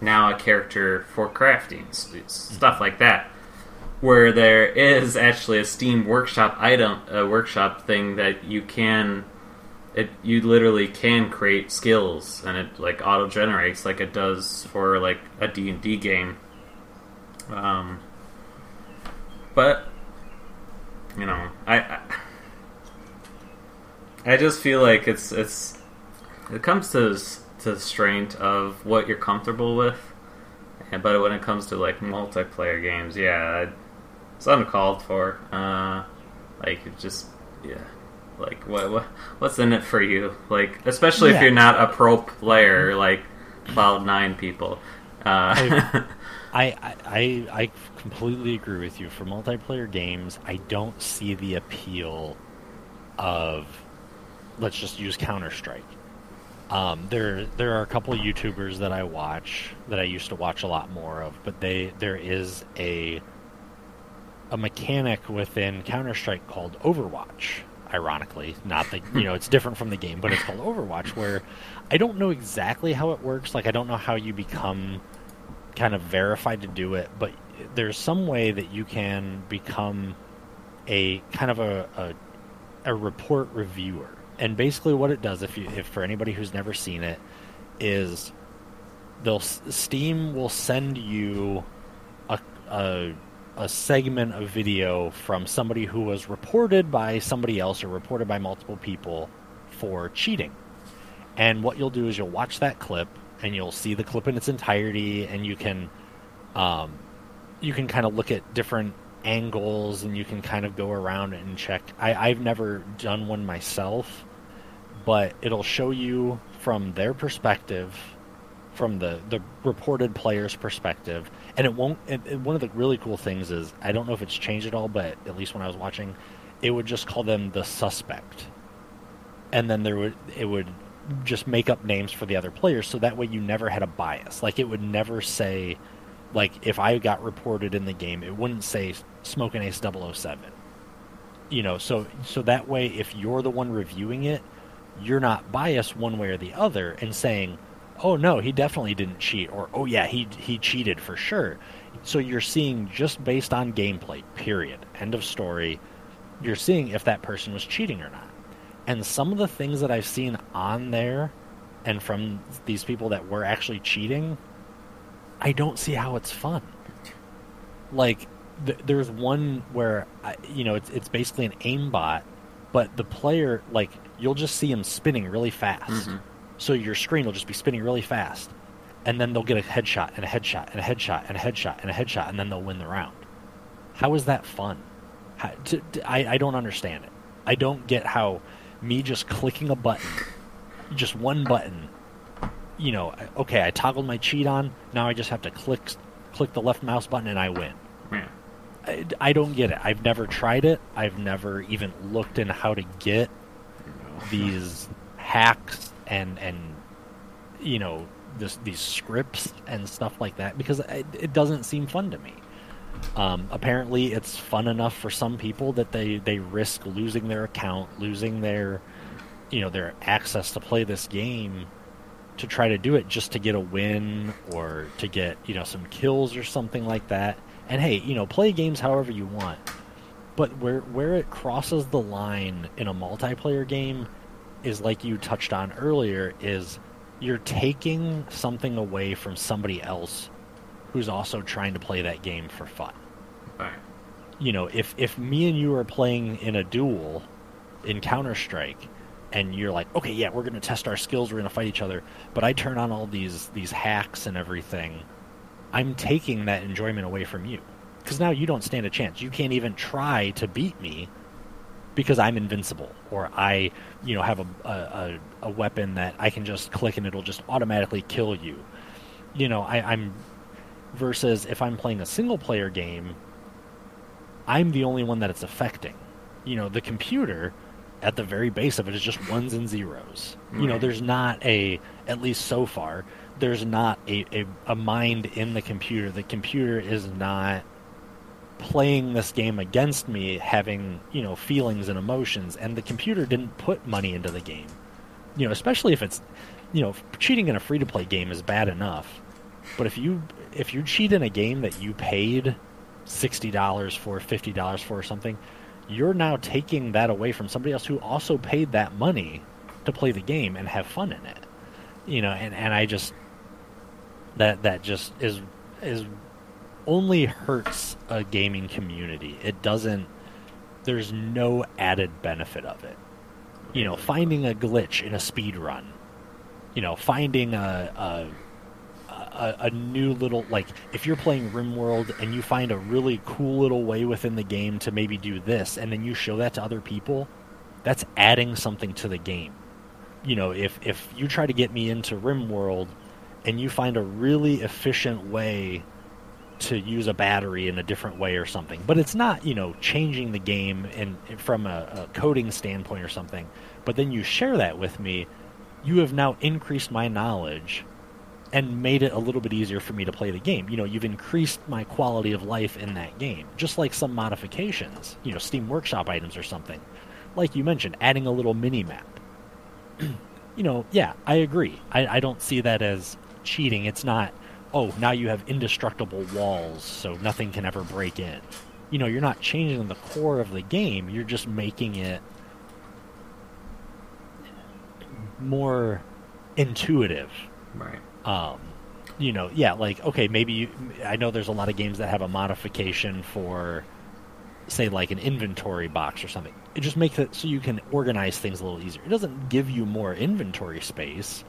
now a character for crafting stuff like that. Where there is actually a Steam Workshop item, a workshop thing that you can, it you literally can create skills and it like auto generates like it does for like a D and D game. Um, but you know, I, I I just feel like it's it's it comes to to the strength of what you're comfortable with, but when it comes to like multiplayer games, yeah, it's uncalled for. Uh, like it just yeah, like what what what's in it for you? Like especially yeah. if you're not a pro player like Cloud Nine people. Uh, I, I I completely agree with you. For multiplayer games, I don't see the appeal of let's just use Counter Strike. Um, there there are a couple YouTubers that I watch that I used to watch a lot more of, but they there is a a mechanic within Counter Strike called Overwatch. Ironically, not that you know it's different from the game, but it's called Overwatch. Where I don't know exactly how it works. Like I don't know how you become kind of verified to do it, but there's some way that you can become a kind of a, a, a report reviewer and basically what it does, if you if for anybody who's never seen it, is they'll Steam will send you a, a a segment of video from somebody who was reported by somebody else or reported by multiple people for cheating. And what you'll do is you'll watch that clip and you'll see the clip in its entirety and you can um, you can kind of look at different angles and you can kind of go around and check. I, I've never done one myself, but it'll show you from their perspective, from the, the reported player's perspective, and it won't. One of the really cool things is I don't know if it's changed at all, but at least when I was watching, it would just call them the suspect, and then there would it would just make up names for the other players, so that way you never had a bias. Like it would never say like if I got reported in the game, it wouldn't say Smokinace007. You know, so so that way if you're the one reviewing it, you're not biased one way or the other and saying, "Oh no, he definitely didn't cheat," or "Oh yeah, he he cheated for sure." So you're seeing just based on gameplay. Period. End of story. You're seeing if that person was cheating or not. And some of the things that I've seen on there and from these people that were actually cheating I don't see how it's fun. Like, th- there's one where, you know, it's, it's basically an aimbot, but the player, like, you'll just see him spinning really fast. Mm-hmm. So your screen will just be spinning really fast. And then they'll get a headshot and a headshot and a headshot and a headshot and a headshot, and then they'll win the round. How is that fun? How, I, I don't understand it. I don't get how me just clicking a button, just one button, you know, okay, I toggled my cheat on. Now I just have to click click the left mouse button and I win. Yeah. I, I, don't get it. I've never tried it. I've never even looked in how to get no. these hacks and and you know this, these scripts and stuff like that because it, it doesn't seem fun to me. Um, apparently, it's fun enough for some people that they, they risk losing their account, losing their, you know, their access to play this game to try to do it just to get a win or to get you know some kills or something like that. And hey, you know, play games however you want. But where where it crosses the line in a multiplayer game is like you touched on earlier is you're taking something away from somebody else who's also trying to play that game for fun. Right. You know, if if me and you are playing in a duel in Counter Strike and you're like, okay, yeah, we're going to test our skills, we're going to fight each other, but I turn on all these these hacks and everything, I'm taking that enjoyment away from you because now you don't stand a chance. You can't even try to beat me because I'm invincible or I, you know, have a, a, a weapon that I can just click and it'll just automatically kill you. You know, I, I'm versus if I'm playing a single player game, I'm the only one that it's affecting. You know, the computer at the very base of it is just ones and zeros. Right. You know, there's not a at least so far, there's not a, a, a mind in the computer. The computer is not playing this game against me having, you know, feelings and emotions and the computer didn't put money into the game. You know, especially if it's you know, cheating in a free to play game is bad enough. But if you if you cheat in a game that you paid sixty dollars for, fifty dollars for or something, you're now taking that away from somebody else who also paid that money to play the game and have fun in it. You know, and, and I just that that just is is only hurts a gaming community. It doesn't there's no added benefit of it. You know, finding a glitch in a speed run. You know, finding a, a a, a, new little like if you're playing RimWorld and you find a really cool little way within the game to maybe do this, and then you show that to other people, that's adding something to the game. You know, if if you try to get me into RimWorld and you find a really efficient way to use a battery in a different way or something, but it's not you know changing the game and from a, a coding standpoint or something, but then you share that with me, you have now increased my knowledge and made it a little bit easier for me to play the game. You know, you've increased my quality of life in that game, just like some modifications, you know, Steam Workshop items or something. Like you mentioned, adding a little mini map. you know, yeah, I agree. I, I don't see that as cheating. It's not, oh, now you have indestructible walls, so nothing can ever break in. You know, you're not changing the core of the game, you're just making it more intuitive. Right um, you know, yeah, like okay, maybe you, I know there's a lot of games that have a modification for, say, like an inventory box or something. It just makes it so you can organize things a little easier. It doesn't give you more inventory space,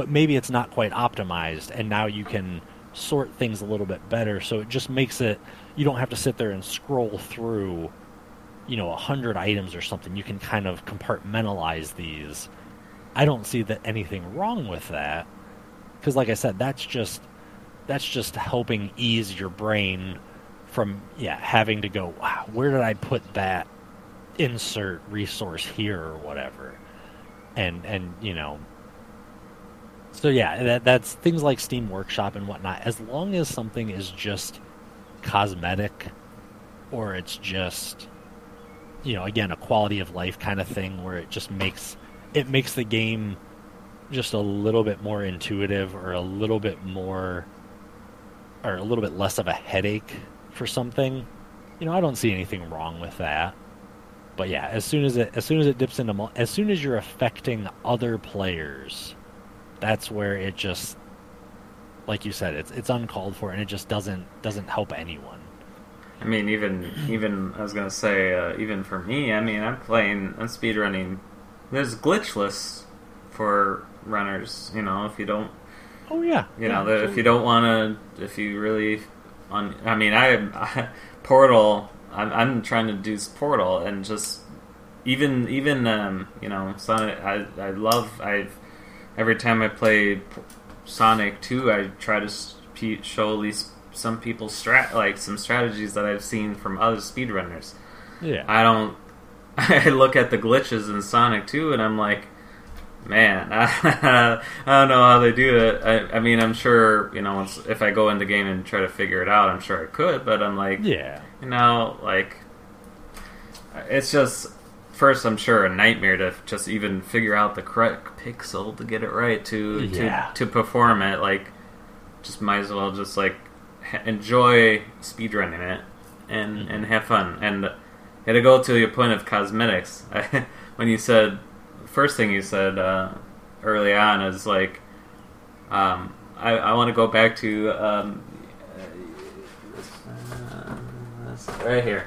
but maybe it's not quite optimized, and now you can sort things a little bit better. So it just makes it you don't have to sit there and scroll through, you know, a hundred items or something. You can kind of compartmentalize these. I don't see that anything wrong with that because like I said, that's just that's just helping ease your brain from yeah having to go wow where did I put that insert resource here or whatever, and and you know. So yeah, that that's things like Steam Workshop and whatnot. As long as something is just cosmetic, or it's just, you know, again a quality of life kind of thing where it just makes it makes the game just a little bit more intuitive or a little bit more or a little bit less of a headache for something, you know, I don't see anything wrong with that. But yeah, as soon as it as soon as it dips into as soon as you're affecting other players, that's where it just like you said, it's it's uncalled for and it just doesn't doesn't help anyone. I mean, even even I was gonna say, uh, even for me, I mean, I'm playing, I'm speedrunning. There's glitchless for runners. You know, if you don't. Oh yeah. You yeah, know, the, if you don't want to, if you really, on. I mean, I, I Portal. I'm, I'm trying to do Portal and just even even um, you know Sonic. I I love I every time I play Sonic 2, I try to show at least some people's strat like some strategies that I've seen from other speedrunners. Yeah. I don't. I look at the glitches in Sonic 2 and I'm like, man, I, don't know how they do it. I, I mean, I'm sure you know once if I go in the game and try to figure it out, I'm sure I could. But I'm like, Yeah. you know, like it's just first I'm sure a nightmare to just even figure out the correct pixel to get it right to Yeah. to to perform it. Like, just might as well just like enjoy speedrunning it and and have fun. And had to go to your point of cosmetics when you said first thing you said uh, early on is like um, I, I want to go back to um, uh, right here.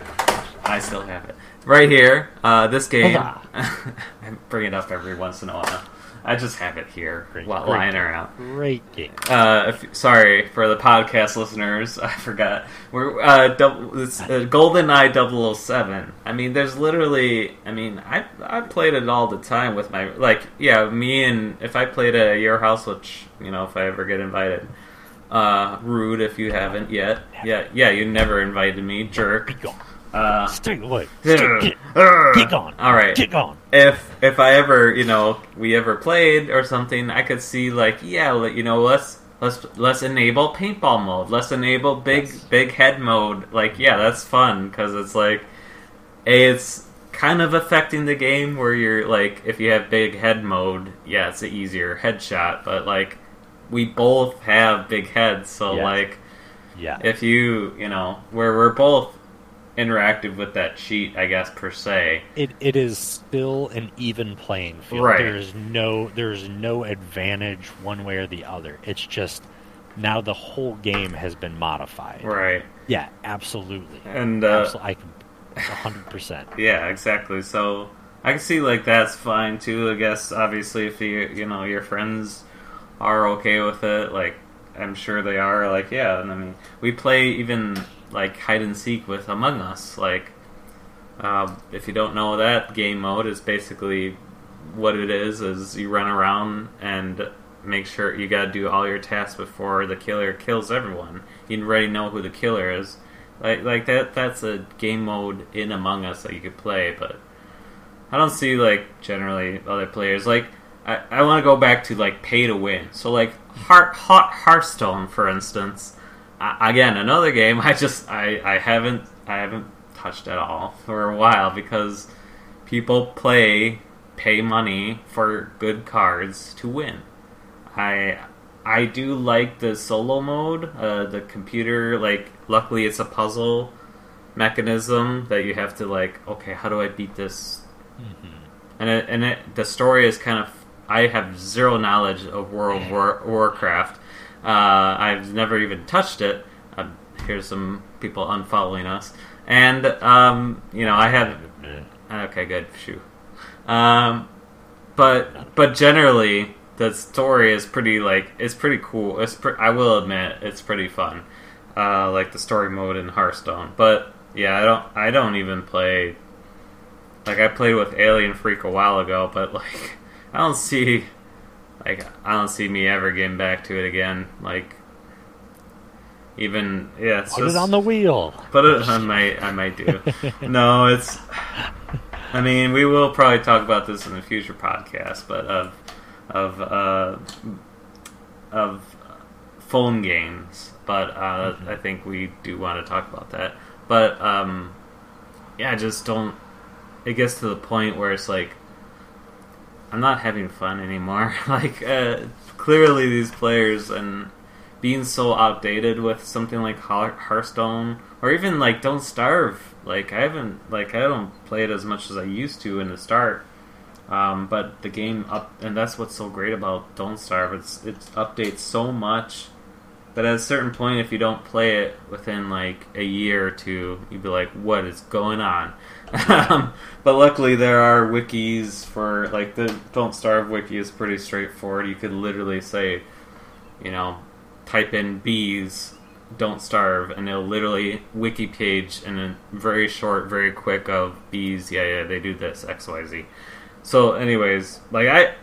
I still have it right here. Uh, this game. I bring it up every once in a while. I just have it here Great, while great lying game. around. Great game. Uh, if, sorry for the podcast listeners. I forgot. We're uh, double, it's, uh, GoldenEye 007. I mean, there's literally. I mean, I I played it all the time with my like. Yeah, me and if I played at your house, which you know, if I ever get invited. Uh, rude if you haven't yet. Yeah, yeah, you never invited me, jerk. Uh, Stay away. Stay, get, Urgh. get gone. All right. Get gone. if if I ever you know we ever played or something, I could see like yeah, you know let's let's let's enable paintball mode. Let's enable big Yes. big head mode. Like yeah, that's fun because it's like a it's kind of affecting the game where you're like if you have big head mode, yeah, it's an easier headshot. But like we both have big heads, so Yes. like Yeah. if you you know where we're both interactive with that cheat, I guess per se. it it is still an even playing field. Right. There's no there's no advantage one way or the other. It's just now the whole game has been modified. Right. Yeah, absolutely. And uh, Absol- I can hundred percent. Yeah, exactly. So I can see like that's fine too. I guess obviously if you you know your friends are okay with it, like I'm sure they are. Like yeah, and I mean we play even like hide and seek with Among Us. Like um, if you don't know that game mode is basically what it is is you run around and make sure you got to do all your tasks before the killer kills everyone. You already know who the killer is. Like like that that's a game mode in Among Us that you could play, but I don't see like generally other players like I, I want to go back to like pay to win. So like Heart, Hot Hearthstone for instance. I, again, another game I just I, I haven't I haven't touched at all for a while because people play pay money for good cards to win. I I do like the solo mode, uh, the computer like luckily it's a puzzle mechanism that you have to like okay, how do I beat this and it, and it, the story is kind of I have zero knowledge of World of War, Warcraft. Uh, I've never even touched it. Um, here's some people unfollowing us, and um, you know I have okay, good, shoo. Um, but but generally the story is pretty like it's pretty cool. It's pre- I will admit it's pretty fun, uh, like the story mode in Hearthstone. But yeah, I don't I don't even play like I played with Alien Freak a while ago, but like I don't see like I don't see me ever getting back to it again. Like even yeah, it's Put just it on the wheel. put it I might I might do. no, it's I mean, we will probably talk about this in a future podcast, but of of uh, of phone games. But uh, I think we do want to talk about that. But um, yeah, I just don't. It gets to the point where it's like I'm not having fun anymore. like uh, clearly, these players and being so outdated with something like Hearthstone or even like Don't Starve. Like I haven't like I don't play it as much as I used to in the start. Um, but the game up and that's what's so great about Don't Starve. It's it updates so much. But at a certain point, if you don't play it within like a year or two, you'd be like, "What is going on?" Um, but luckily, there are wikis for like the Don't Starve wiki is pretty straightforward. You could literally say, you know, type in bees don't starve and it'll literally wiki page in a very short very quick of bees yeah yeah they do this xyz so anyways like i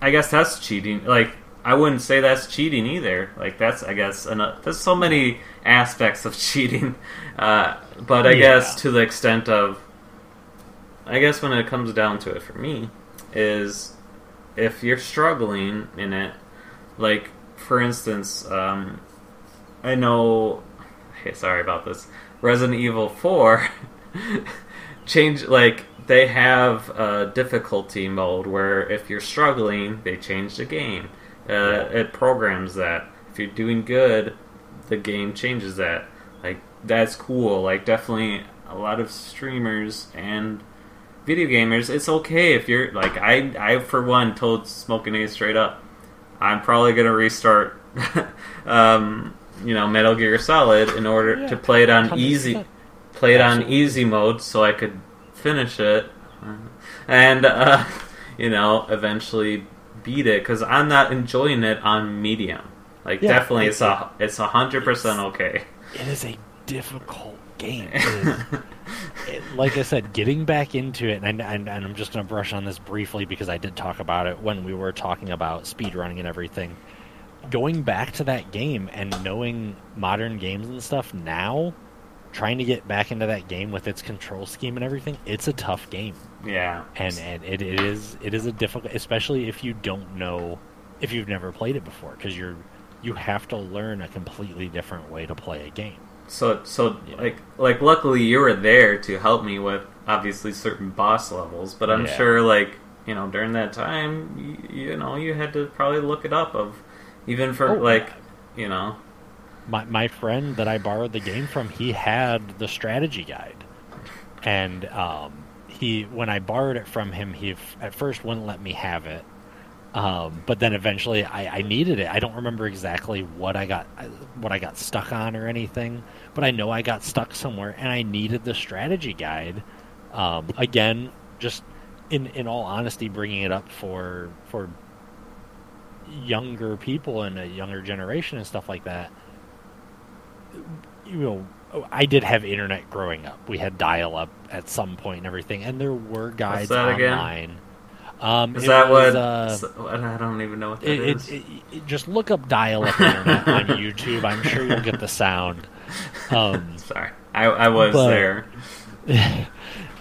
i guess that's cheating. Like i wouldn't say that's cheating either. Like that's i guess there's so many aspects of cheating. Uh, but i Yeah. guess to the extent of i guess when it comes down to it for me is if you're struggling in it, like for instance, um, I know. Hey, sorry about this. Resident Evil Four change like they have a difficulty mode where if you're struggling, they change the game. Uh, it programs that. If you're doing good, the game changes that. Like that's cool. Like definitely a lot of streamers and video gamers, it's okay if you're like I I for one told Smoking A straight up, I'm probably gonna restart um, you know, Metal Gear Solid in order Yeah, to play it on 100%. easy play it on easy mode so I could finish it and uh, you know, eventually beat it cuz I'm not enjoying it on medium. Like Yeah, definitely it's a it's a 100% okay. It is a difficult game. It like I said, getting back into it, and, I, and, and I'm just going to brush on this briefly because I did talk about it when we were talking about speedrunning and everything. Going back to that game and knowing modern games and stuff now, trying to get back into that game with its control scheme and everything, it's a tough game. yeah. and and it, it is it is a difficult especially if you don't know if you've never played it before because you're you have to learn a completely different way to play a game So so like like luckily you were there to help me with obviously certain boss levels, but I'm Yeah. sure like you know during that time you, you know you had to probably look it up of even for Oh, like you know. My my friend that I borrowed the game from he had the strategy guide. And um he when I borrowed it from him he f- at first wouldn't let me have it. Um, but then eventually I, I needed it. I don't remember exactly what I got what I got stuck on or anything, but I know I got stuck somewhere and I needed the strategy guide. Um, again, just in in all honesty, bringing it up for for younger people and a younger generation and stuff like that. You know, I did have internet growing up. We had dial up at some point and everything, and there were guides online. Um, is that was, what, uh, I don't even know what that it, is. it, it- just look up dial-up internet on YouTube. I'm sure you'll get the sound. Um, Sorry, I I was but- there.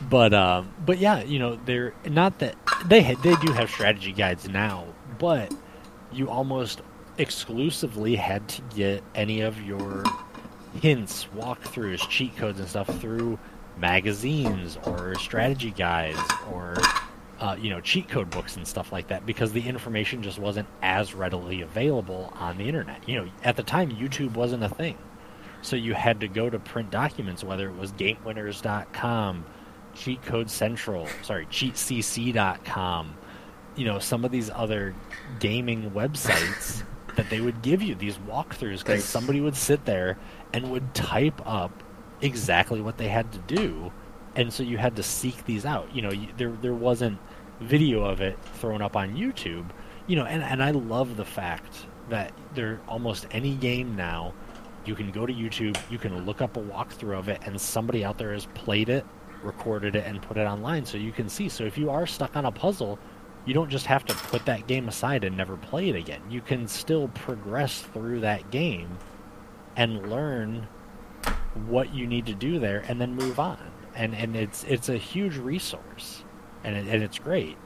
but um, but yeah, you know, they're not that they ha- they do have strategy guides now, but you almost exclusively had to get any of your hints, walkthroughs, cheat codes, and stuff through magazines or strategy guides or uh, you know cheat code books and stuff like that because the information just wasn't as readily available on the internet. You know, at the time, YouTube wasn't a thing. So you had to go to print documents, whether it was GameWinners.com, Cheat Code Central, sorry, CheatCC.com, you know, some of these other gaming websites that they would give you these walkthroughs because somebody would sit there and would type up exactly what they had to do, and so you had to seek these out. You know, you, there there wasn't video of it thrown up on YouTube. You know, and and I love the fact that there almost any game now you can go to YouTube, you can look up a walkthrough of it, and somebody out there has played it, recorded it, and put it online so you can see. So if you are stuck on a puzzle, you don't just have to put that game aside and never play it again. You can still progress through that game and learn what you need to do there and then move on. And and it's it's a huge resource. And it, and it's great.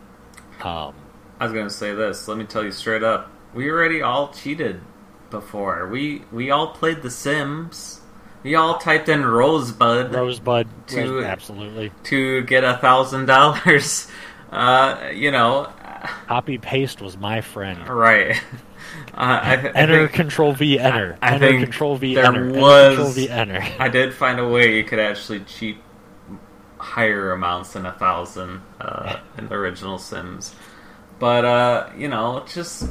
Um I was gonna say this. Let me tell you straight up. We already all cheated before. We we all played The Sims. We all typed in Rosebud Rosebud To- absolutely. to get a thousand dollars. Uh, you know, Copy paste was my friend. right? Uh, I, th- I enter think control V enter. I enter think control V there enter. enter, was- control V enter. I did find a way you could actually cheat higher amounts than a thousand uh, in the original Sims. But uh, you know, just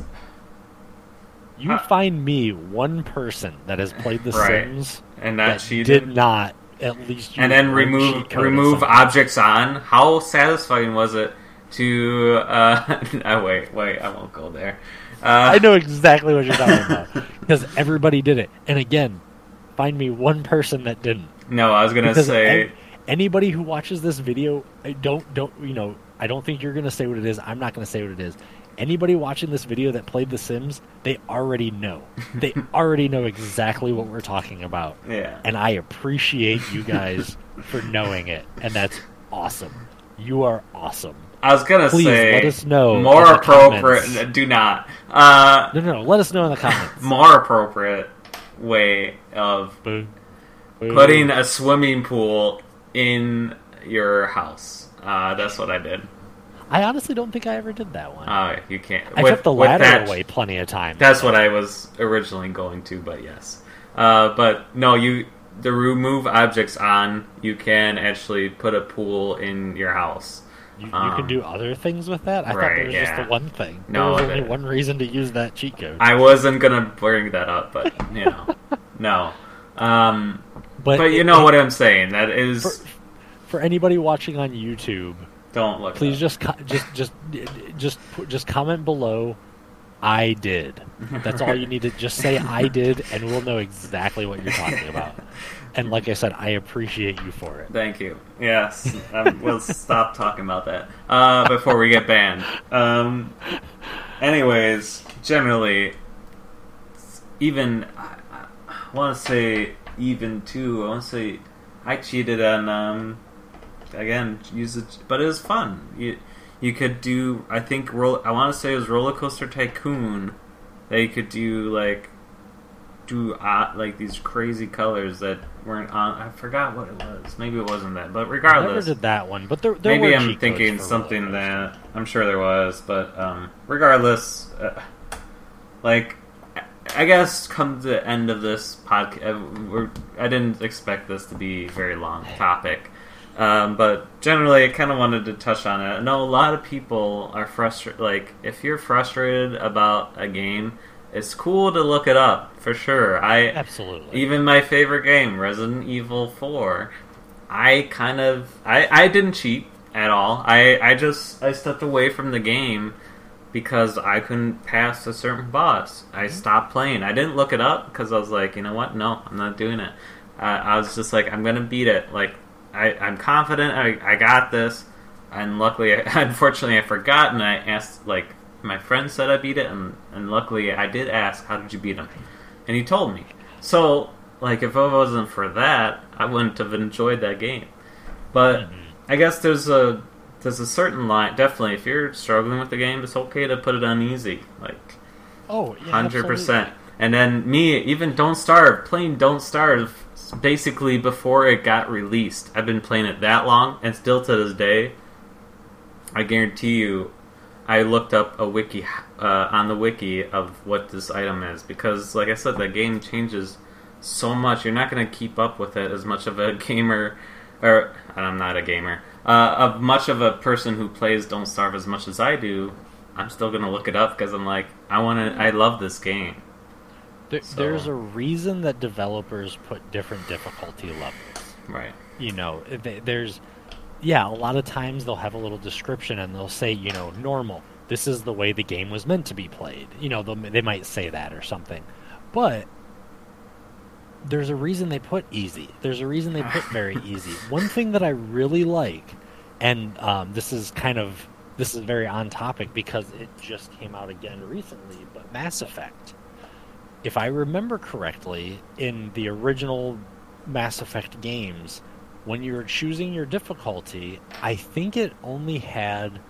You Uh, find me one person that has played The Right. Sims and that that did not at least and then remove cheat code at remove objects on. How satisfying was it to? Uh, oh, wait, wait, I won't go there. Uh, I know exactly what you're talking about because everybody did it. And again, find me one person that didn't. No, I was gonna Because say an- anybody who watches this video, I don't don't you know? I don't think you're gonna say what it is. I'm not gonna say what it is. Anybody watching this video that played The Sims, they already know. They already know exactly what we're talking about. yeah. and I appreciate you guys for knowing it, and that's awesome. You are awesome. I was gonna Please say let us know more appropriate. comments. Do not. Uh, No, no, no. Let us know in the comments. more appropriate way of putting a swimming pool in your house. Uh, that's what I did. I honestly don't think I ever did that one. Oh, you can't. I with- kept the ladder that- away plenty of times. That's what I was originally going to, but yes. Uh, but no, you the remove objects on. You can actually put a pool in your house. You, you Um, can do other things with that. I thought right, there was just the one thing. No, there was only one reason to use that cheat code. I wasn't gonna bring that up, but you know, no. Um, but but you know it- what I'm saying. That is, For, for anybody watching on YouTube, don't look. please just co- just just just just comment below. I did. That's all you need to just say. I did, and we'll know exactly what you're talking about. And like I said, I appreciate you for it. Thank you. Yes, um, we'll stop talking about that uh, before we get banned. Um, anyways, generally, even I, I want to say even too. I want to say I cheated on um, again use it, but it was fun. You you could do I think roll. I want to say it was Roller Coaster Tycoon. That you could do like do uh, like these crazy colors that weren't on. I forgot what it was. Maybe it wasn't that, but Never regardless, did that one, but there, there maybe were I'm thinking something that I'm sure there was, but um, regardless, uh, like I guess come to the end of this podcast, I didn't expect this to be a very long topic. Um, but generally, I kind of wanted to touch on it. I know a lot of people are frustrated. Like, if you're frustrated about a game, it's cool to look it up for sure. I Absolutely. even my favorite game, Resident Evil Four, I kind of I, I didn't cheat at all. I, I just I stepped away from the game because I couldn't pass a certain boss. I stopped playing. I didn't look it up because I was like, you know what? No, I'm not doing it. Uh, I was just like, I'm gonna beat it. Like I, I'm confident. I, I got this. And luckily, unfortunately, I forgot, and I asked like my friend said I beat it, and, and luckily I did ask, how did you beat him? And he told me. So like, if it wasn't for that, I wouldn't have enjoyed that game. But Mhm. I guess there's a there's a certain line. Definitely, if you're struggling with the game, it's okay to put it on easy, like Oh, yeah, hundred percent. absolutely. And then me, even Don't Starve, playing Don't Starve basically before it got released. I've been playing it that long, and still to this day, I guarantee you, I looked up a wiki uh, on the wiki of what this item is because, like I said, the game changes so much. You're not going to keep up with it as much of a gamer, or I'm not a gamer, uh, of much of a person who plays Don't Starve as much as I do. I'm still going to look it up because I'm like, I want to. I love this game. There, So- There's a reason that developers put different difficulty levels. Right. You know, th- there's, yeah, a lot of times they'll have a little description and they'll say, you know, normal. This is the way the game was meant to be played. You know, they might say that or something. But there's a reason they put easy. There's a reason they put very easy. One thing that I really like, and um, this is kind of this is very on topic because it just came out again recently, but Mass Effect. If I remember correctly, in the original Mass Effect games, when you were choosing your difficulty, I think it only had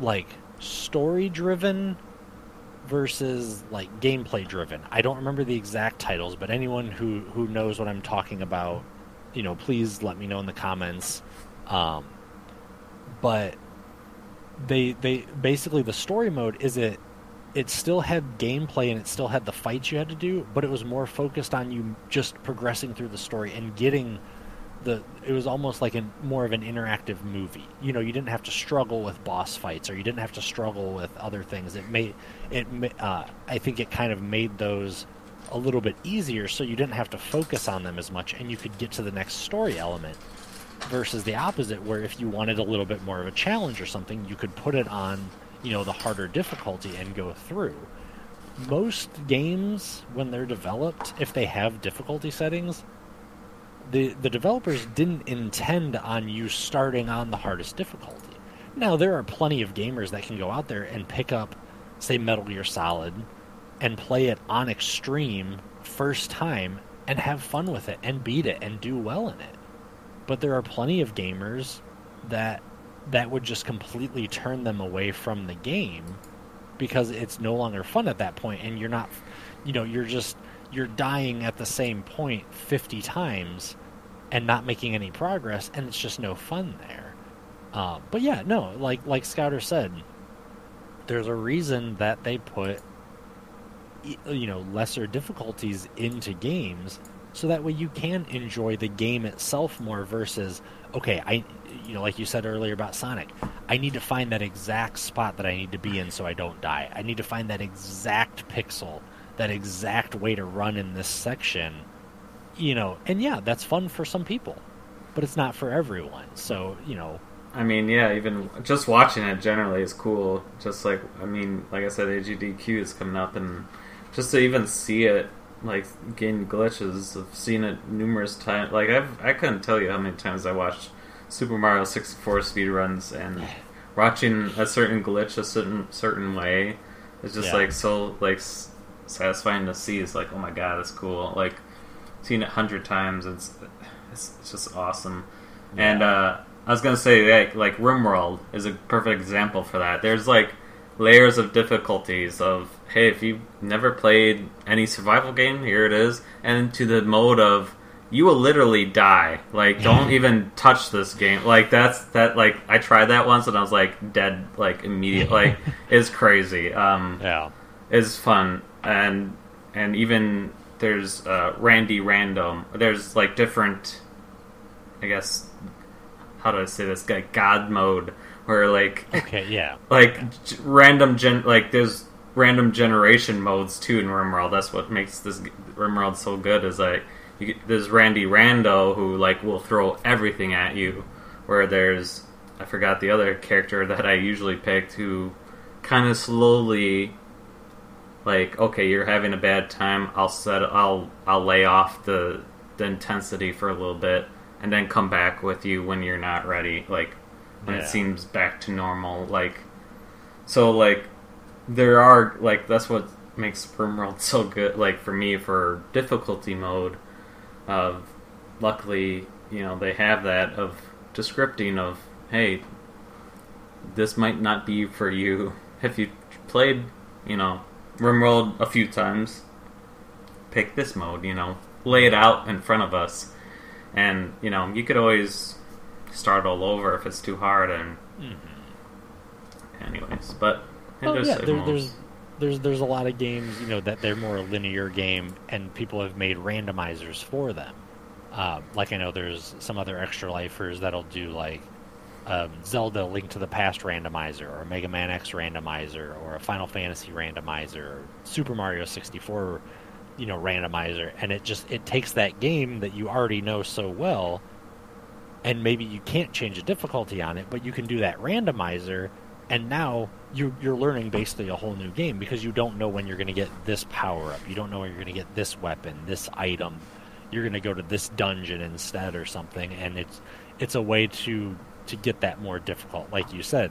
like story driven versus like gameplay driven. I don't remember the exact titles, but anyone who who knows what I'm talking about, you know, please let me know in the comments. Um, but they they basically the story mode is it it still had gameplay and it still had the fights you had to do, but it was more focused on you just progressing through the story and getting the it was almost like a more of an interactive movie. You know, you didn't have to struggle with boss fights or you didn't have to struggle with other things. It made it uh, I think it kind of made those a little bit easier so you didn't have to focus on them as much and you could get to the next story element versus the opposite where if you wanted a little bit more of a challenge or something you could put it on you know the harder difficulty and go through. Most games when they're developed if they have difficulty settings the the developers didn't intend on you starting on the hardest difficulty. Now there are plenty of gamers that can go out there and pick up say metal gear solid and play it on extreme first time and have fun with it and beat it and do well in it. But there are plenty of gamers that that would just completely turn them away from the game because it's no longer fun at that point and you're not you know you're just you're dying at the same point 50 times and not making any progress and it's just no fun there. Um, but yeah no like like scouter said there's a reason that they put you know lesser difficulties into games so that way you can enjoy the game itself more versus okay i you know like you said earlier about sonic i need to find that exact spot that i need to be in so i don't die. I need to find that exact pixel that exact way to run in this section you know and yeah that's fun for some people but it's not for everyone. So you know. I mean, yeah, even just watching it generally is cool. Just like, I mean, like I said, AGDQ is coming up, and just to even see it, like, gain glitches, I've seen it numerous times. Like, I've, I couldn't tell you how many times I watched Super Mario 64 speedruns, and watching a certain glitch a certain certain way is just, Yeah. like, so, like, satisfying to see. It's like, oh my god, it's cool. Like, seen it a hundred times, it's, it's, it's just awesome. And, uh, I was gonna say like like RimWorld is a perfect example for that. There's like layers of difficulties of hey, if you've never played any survival game, here it is, and to the mode of you will literally die. Like don't even touch this game. Like that's that like I tried that once and I was like dead like immediate like it's crazy. Um yeah is fun and and even there's uh, Randy Random. There's like different, I guess, how do I say this? Like God mode, where like okay yeah like random gen like there's random generation modes too in RimWorld. That's what makes this RimWorld so good. Is like you there's Randy Rando who like will throw everything at you, where there's I forgot the other character that I usually picked who kind of slowly like okay you're having a bad time I'll set I'll I'll lay off the the intensity for a little bit and then come back with you when you're not ready like when Yeah. it seems back to normal like so like there are like that's what makes RimWorld so good like for me for difficulty mode of luckily you know they have that of descripting of hey this might not be for you. If you played you know Rimworld a few times? Pick this mode you know lay it out in front of us. And you know you could always start all over if it's too hard and mm-hmm. anyways but Oh does yeah, there, there's there's there's a lot of games you know that they're more a linear game, and people have made randomizers for them. Um, like I know there's some other extra lifers that'll do like um, Zelda Link to the Past randomizer, or Mega Man X randomizer, or a Final Fantasy randomizer, or Super Mario 64, you know, randomizer, and it just it takes that game that you already know so well, and maybe you can't change the difficulty on it, but you can do that randomizer, and now you you're learning basically a whole new game because you don't know when you're going to get this power up, you don't know when you're going to get this weapon, this item, you're going to go to this dungeon instead or something, and it's it's a way to to get that more difficult. Like you said,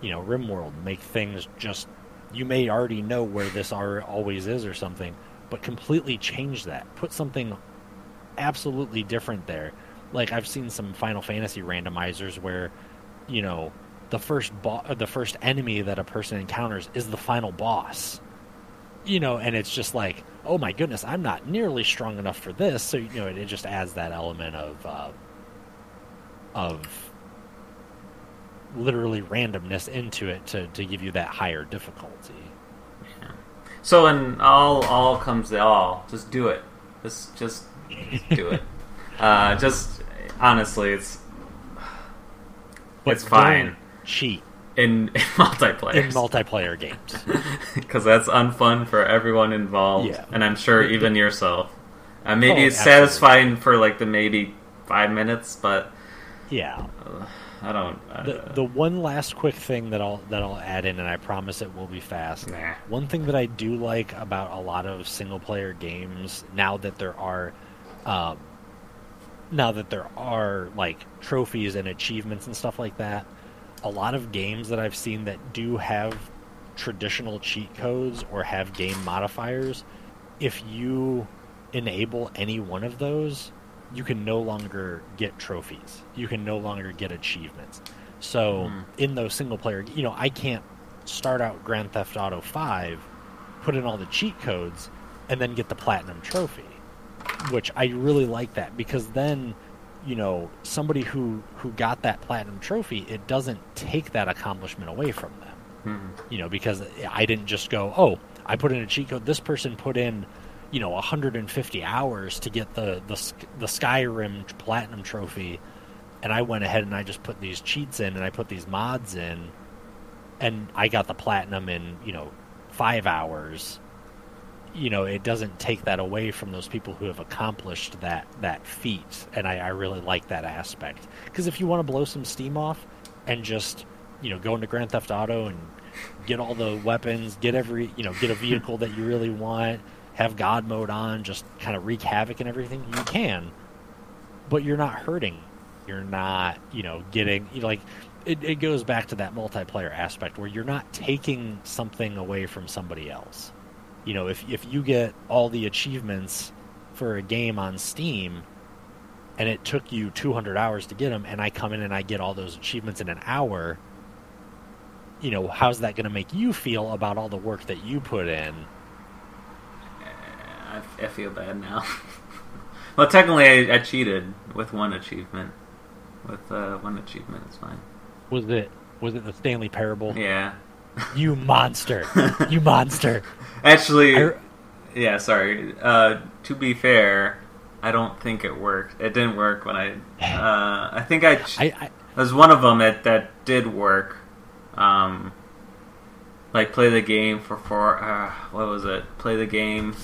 you know, RimWorld make things just you may already know where this are, always is or something, but completely change that. Put something absolutely different there. Like I've seen some Final Fantasy randomizers where, you know, the first bo- uh, the first enemy that a person encounters is the final boss. You know, and it's just like, oh my goodness, I'm not nearly strong enough for this. So you know, it, it just adds that element of uh, of literally randomness into it to, to give you that higher difficulty. So when all all comes to all, just do it. Just just do it. Uh, just honestly, it's But It's fine. Cheat in, in multiplayer in multiplayer games. because that's unfun for everyone involved, Yeah. and I'm sure even yourself. Uh, maybe Oh, it's absolutely. satisfying for like the maybe five minutes, but yeah. uh, I don't. Uh, The, the one last quick thing that I'll that I'll add in, and I promise it will be fast. Nah. One thing that I do like about a lot of single player games now that there are, um, now that there are like trophies and achievements and stuff like that, a lot of games that I've seen that do have traditional cheat codes or have game modifiers, if you enable any one of those, you can no longer get trophies. You can no longer get achievements. So Mhm. in those single player, you know, I can't start out Grand Theft Auto 5, put in all the cheat codes, and then get the platinum trophy. Which I really like that because then, you know, somebody who who got that platinum trophy, it doesn't take that accomplishment away from them Mhm. you know, because I didn't just go, oh, I put in a cheat code. This person put in, you know, 150 hours to get the the the Skyrim platinum trophy, and I went ahead and I just put these cheats in and I put these mods in, and I got the platinum in you know five hours. You know, it doesn't take that away from those people who have accomplished that that feat, and I, I really like that aspect. Because if you want to blow some steam off and just you know go into Grand Theft Auto and get all the weapons, get every you know get a vehicle that you really want, have God mode on, just kind of wreak havoc and everything, you can. But you're not hurting. You're not you know getting you know, like it, it goes back to that multiplayer aspect where you're not taking something away from somebody else. You know, if if you get all the achievements for a game on Steam and it took you 200 hours to get them and I come in and I get all those achievements in an hour, you know, how's that going to make you feel about all the work that you put in? I, I feel bad now. well, technically, I, I cheated with one achievement. With uh, one achievement, it's fine. Was it was it the Stanley Parable? Yeah. You monster. you monster. Actually, I, yeah. Sorry. Uh, to be fair, I don't think it worked. It didn't work when I. Uh, I think I. Ch- I, I There's one of them that that did work. Um, like play the game for four. Uh, what was it? Play the game.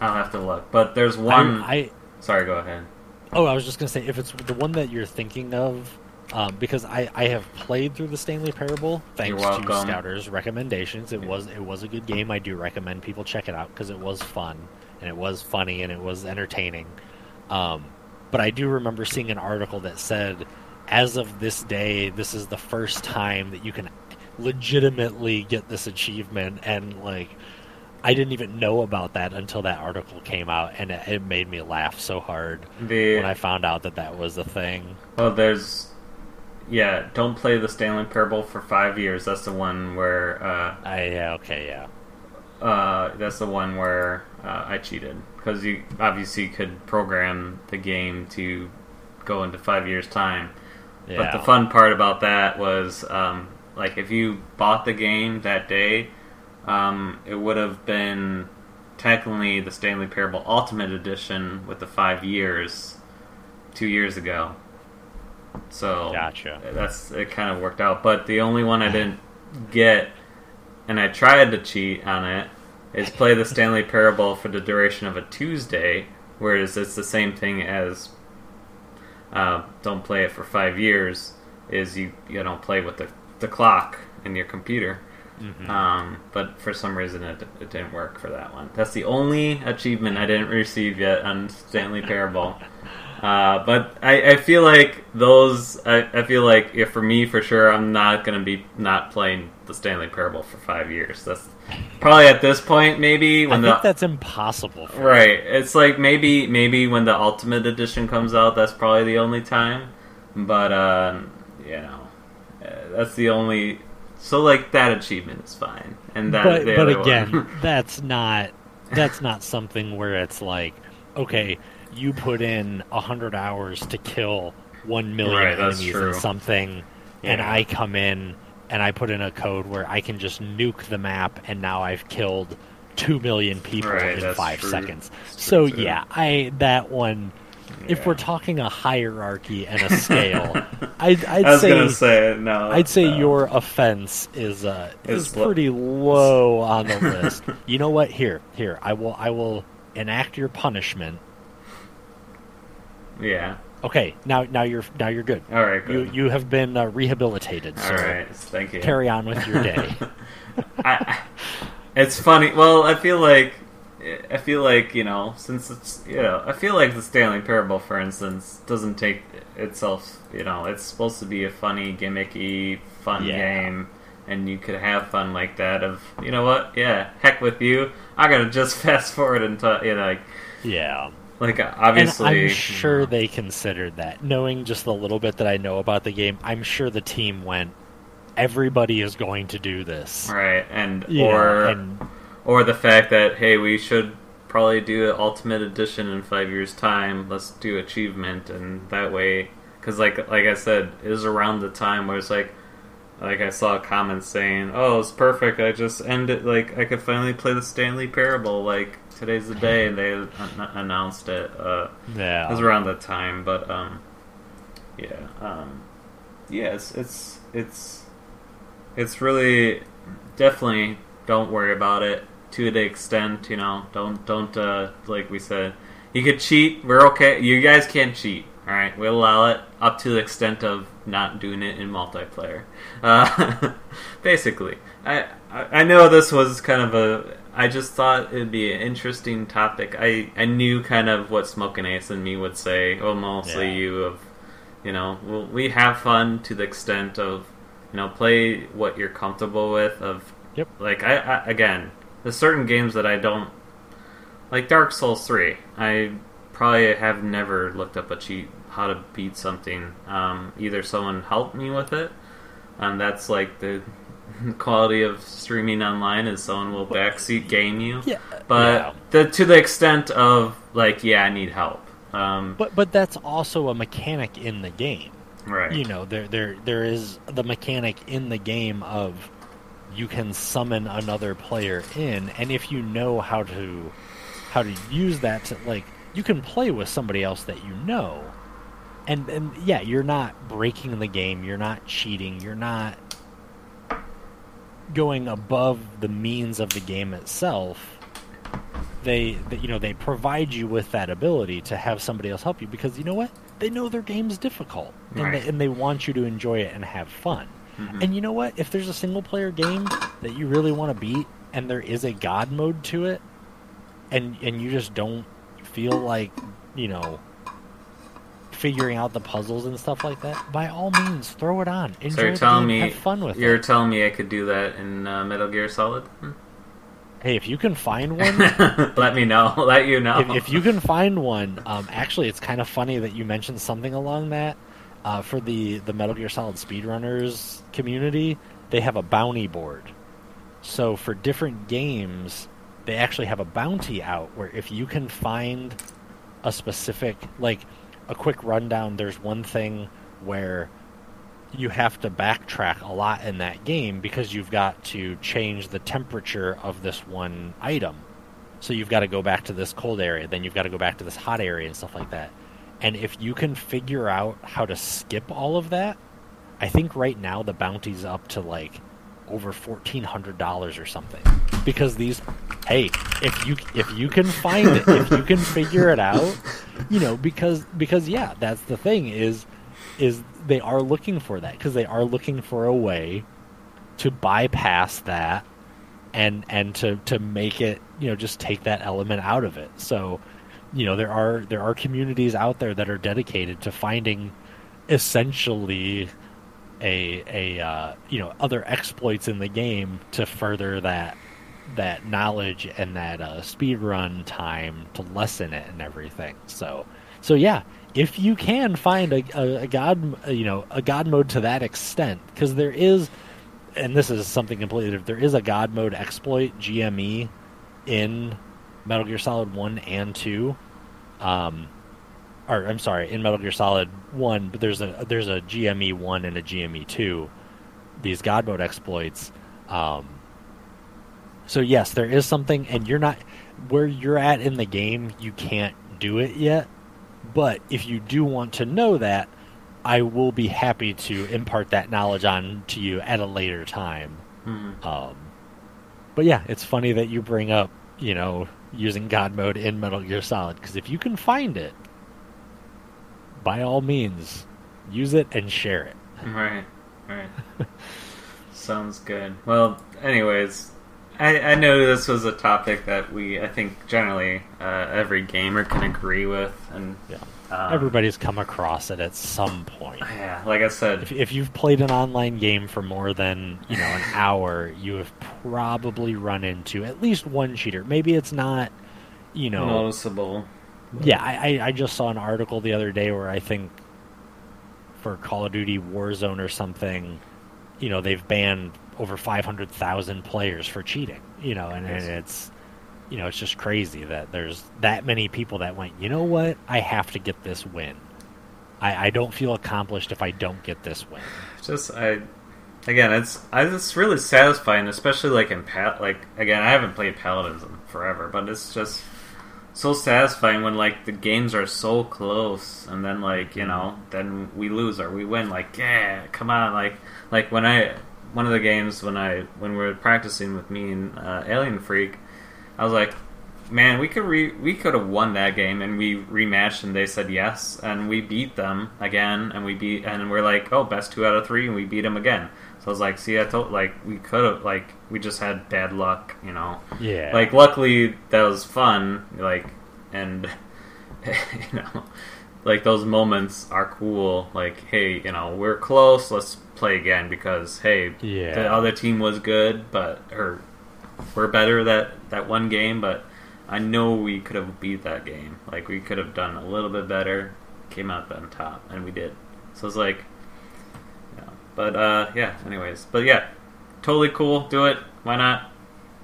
I'll have to look. But there's one. I, I Sorry, go ahead. Oh, I was just gonna say if it's the one that you're thinking of, um, because I, I have played through the Stanley Parable thanks to. Scouter's recommendations. It was it was a good game. I do recommend people check it out because it was fun and it was funny and it was entertaining. Um, but I do remember seeing an article that said, as of this day, this is the first time that you can legitimately get this achievement and like. I didn't even know about that until that article came out, and it, it made me laugh so hard The when I found out that that was a thing. well, there's yeah. Don't play the Stanley Parable for five years. That's the one where uh, I yeah okay yeah uh, that's the one where uh, I cheated because you obviously could program the game to go into five years time. yeah. But the fun part about that was, um, like, if you bought the game that day, um, it would have been technically the Stanley Parable Ultimate Edition with the five years, two years ago. So Gotcha. that's it. Kind of worked out, but the only one I didn't get, and I tried to cheat on it, is play the Stanley Parable for the duration of a Tuesday, whereas it's the same thing as uh, don't play it for five years. Is you you don't play with the the clock in your computer. Mhm. Um, but for some reason it, it didn't work for that one. That's the only achievement I didn't receive yet on Stanley Parable. Uh, but I, I feel like those. I, I feel like if for me for sure, I'm not going to be not playing the Stanley Parable for five years. That's probably at this point maybe I when think the that's impossible. For right. It's like maybe maybe when the Ultimate Edition comes out, that's probably the only time. But uh, you know, uh, that's the only. So like that achievement is fine, and that but but again, that's not that's not something where it's like okay, you put in a hundred hours to kill one million Right, enemies in something, and I come in and I put in a code where I can just nuke the map, and now I've killed two million people Right, in five true. seconds. That's So yeah, I that one. If we're talking a hierarchy and a scale, I'd, I'd I was say gonna say no. I'd say uh, your offense is uh, Is is pretty low on the list. you know what? Here, here, I will I will enact your punishment. Yeah. Okay, now now you're now you're good. All right. You Good. you have been uh, rehabilitated. All So right. Thank you. carry on with your day. I, it's funny. Well, I feel like I feel like you know, since it's you know, I feel like the Stanley Parable, for instance, doesn't take itself. You know, it's supposed to be a funny, gimmicky, fun Yeah. game, and you could have fun like that. Of you know what? Yeah, heck with you. I gotta just fast forward until you know, like yeah, like obviously, and I'm sure hmm. they considered that. Knowing just the little bit that I know about the game, I'm sure the team went. Everybody is going to do this, right, and You know, or and or the fact that hey, we should probably do an Ultimate Edition in five years' time. Let's do achievement, and that way, because like like I said, it was around the time where it's like. Like I saw comments saying, "Oh, it's perfect. I just ended. Like I could finally play the Stanley Parable. Like today's the day." And they an- announced it. Uh, yeah, it was around that time, but um, yeah, um, yeah, it's it's it's it's really definitely don't worry about it to the extent you know don't don't uh like we said you could cheat we're okay you guys can't cheat all right we'll allow it up to the extent of not doing it in multiplayer uh basically I i know this was kind of a i just thought it'd be an interesting topic i i knew kind of what smoking ace and me would say Well, mostly Yeah. you of you know we'll, we have fun to the extent of you know play what you're comfortable with of Yep. like I, I again there's certain games that i don't like dark souls 3 i probably have never looked up a cheat how to beat something um, either someone helped me with it and that's like the quality of streaming online is someone will backseat game you yeah, but yeah. the, to the extent of like yeah i need help um, But but that's also a mechanic in the game. right You know, there there there is the mechanic in the game of you can summon another player in, and if you know how to how to use that to like you can play with somebody else that you know. And and yeah, you're not breaking the game, you're not cheating, you're not going above the means of the game itself they, they you know they provide you with that ability to have somebody else help you because you know what they know their game's difficult and, Right. they, and they want you to enjoy it and have fun Mhm. and you know what if there's a single player game that you really want to beat and there is a god mode to it and and you just don't feel like you know figuring out the puzzles and stuff like that by all means throw it on enjoy so you're telling me have fun with you're it telling me i could do that in uh, metal gear solid Hmm. hey if you can find one let me know let you know if, if you can find one, um, actually, it's kind of funny that you mentioned something along that. Uh, for the the Metal Gear Solid speedrunners community, they have a bounty board. So for different games, they actually have a bounty out where if you can find a specific, like a quick rundown, there's one thing where you have to backtrack a lot in that game because you've got to change the temperature of this one item. So you've got to go back to this cold area, then you've got to go back to this hot area and stuff like that. And if you can figure out how to skip all of that, I think right now the bounty's up to like over fourteen hundred dollars or something. Because these hey, if you if you can find it, if you can figure it out, you know, because because yeah, that's the thing is is they are looking for that because they are looking for a way to bypass that and and to to make it you know just take that element out of it so you know there are there are communities out there that are dedicated to finding essentially a a uh, you know other exploits in the game to further that that knowledge and that uh, speed run time to lessen it and everything so so yeah if you can find a, a, a god you know a god mode to that extent because there is and this is something completely different. There is a God mode exploit GME in Metal Gear Solid One and Two, um, or I'm sorry, in Metal Gear Solid One, but there's a there's a GME One and a GME Two. These God mode exploits. Um, so yes, there is something, and you're not where you're at in the game. You can't do it yet, but if you do want to know that, I will be happy to impart that knowledge on to you at a later time. Mhm. Um, but yeah, it's funny that you bring up, you know, using God mode in Metal Gear Solid because if you can find it, by all means, use it and share it. Right, right. Sounds good. Well, anyways, I, I know this was a topic that we, I think, generally uh, every gamer can agree with, and Yeah. um, Everybody's come across it at some point. Yeah, like I said, If, if you've played an online game for more than you know an hour, you have probably run into at least one cheater. Maybe it's not, you know, noticeable. Yeah, I, I- just saw an article the other day where I think for Call of Duty Warzone or something, you know, they've banned over 500,000 players for cheating, you know, and, and it's, you know, it's just crazy that there's that many people that went, you know what, I have to get this win. I, I don't feel accomplished if I don't get this win. just I again it's I, it's really satisfying especially like in pat like again I haven't played paladins in forever but it's just so satisfying when like the games are so close and then like you know then we lose or we win like yeah come on like like when I one of the games when I when we were practicing with me and uh, Alien Freak I was like man, we could re- we could have won that game, and we rematched, and they said yes, and we beat them again, and we beat, and we're like, oh, best two out of three, and we beat them again. I was like, see, I told, like, we could have, like, we just had bad luck, you know. Yeah. Like, luckily that was fun, like, and you know, like those moments are cool. Like, hey, you know, we're close, let's play again because hey, Yeah. the other team was good, but or we're better that that one game, but I know we could have beat that game. Like we could have done a little bit better, came out on top, and we did. So it's like. But uh, yeah. Anyways, but yeah, totally cool. Do it. Why not?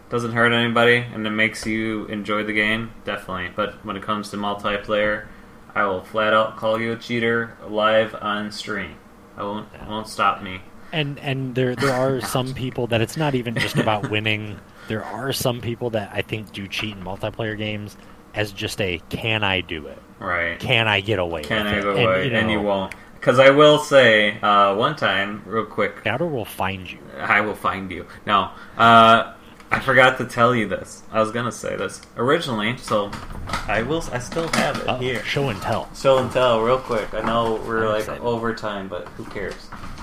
Doesn't hurt anybody, and it makes you enjoy the game. Definitely. But when it comes to multiplayer, I will flat out call you a cheater live on stream. I won't. It won't stop me. and and there there are some people that it's not even just about winning. There are some people that I think do cheat in multiplayer games as just a can I do it? Right. Can I get away? Can I get go And, away? you And you won't. Because I will say, uh, one time, real quick, Scouter will find you. I will find you. No, uh, I forgot to tell you this. I was gonna say this originally, so I will. I still have it Uh, here. Show and tell. Show and tell, real quick. I know we're I'm like excited. over time, but who cares?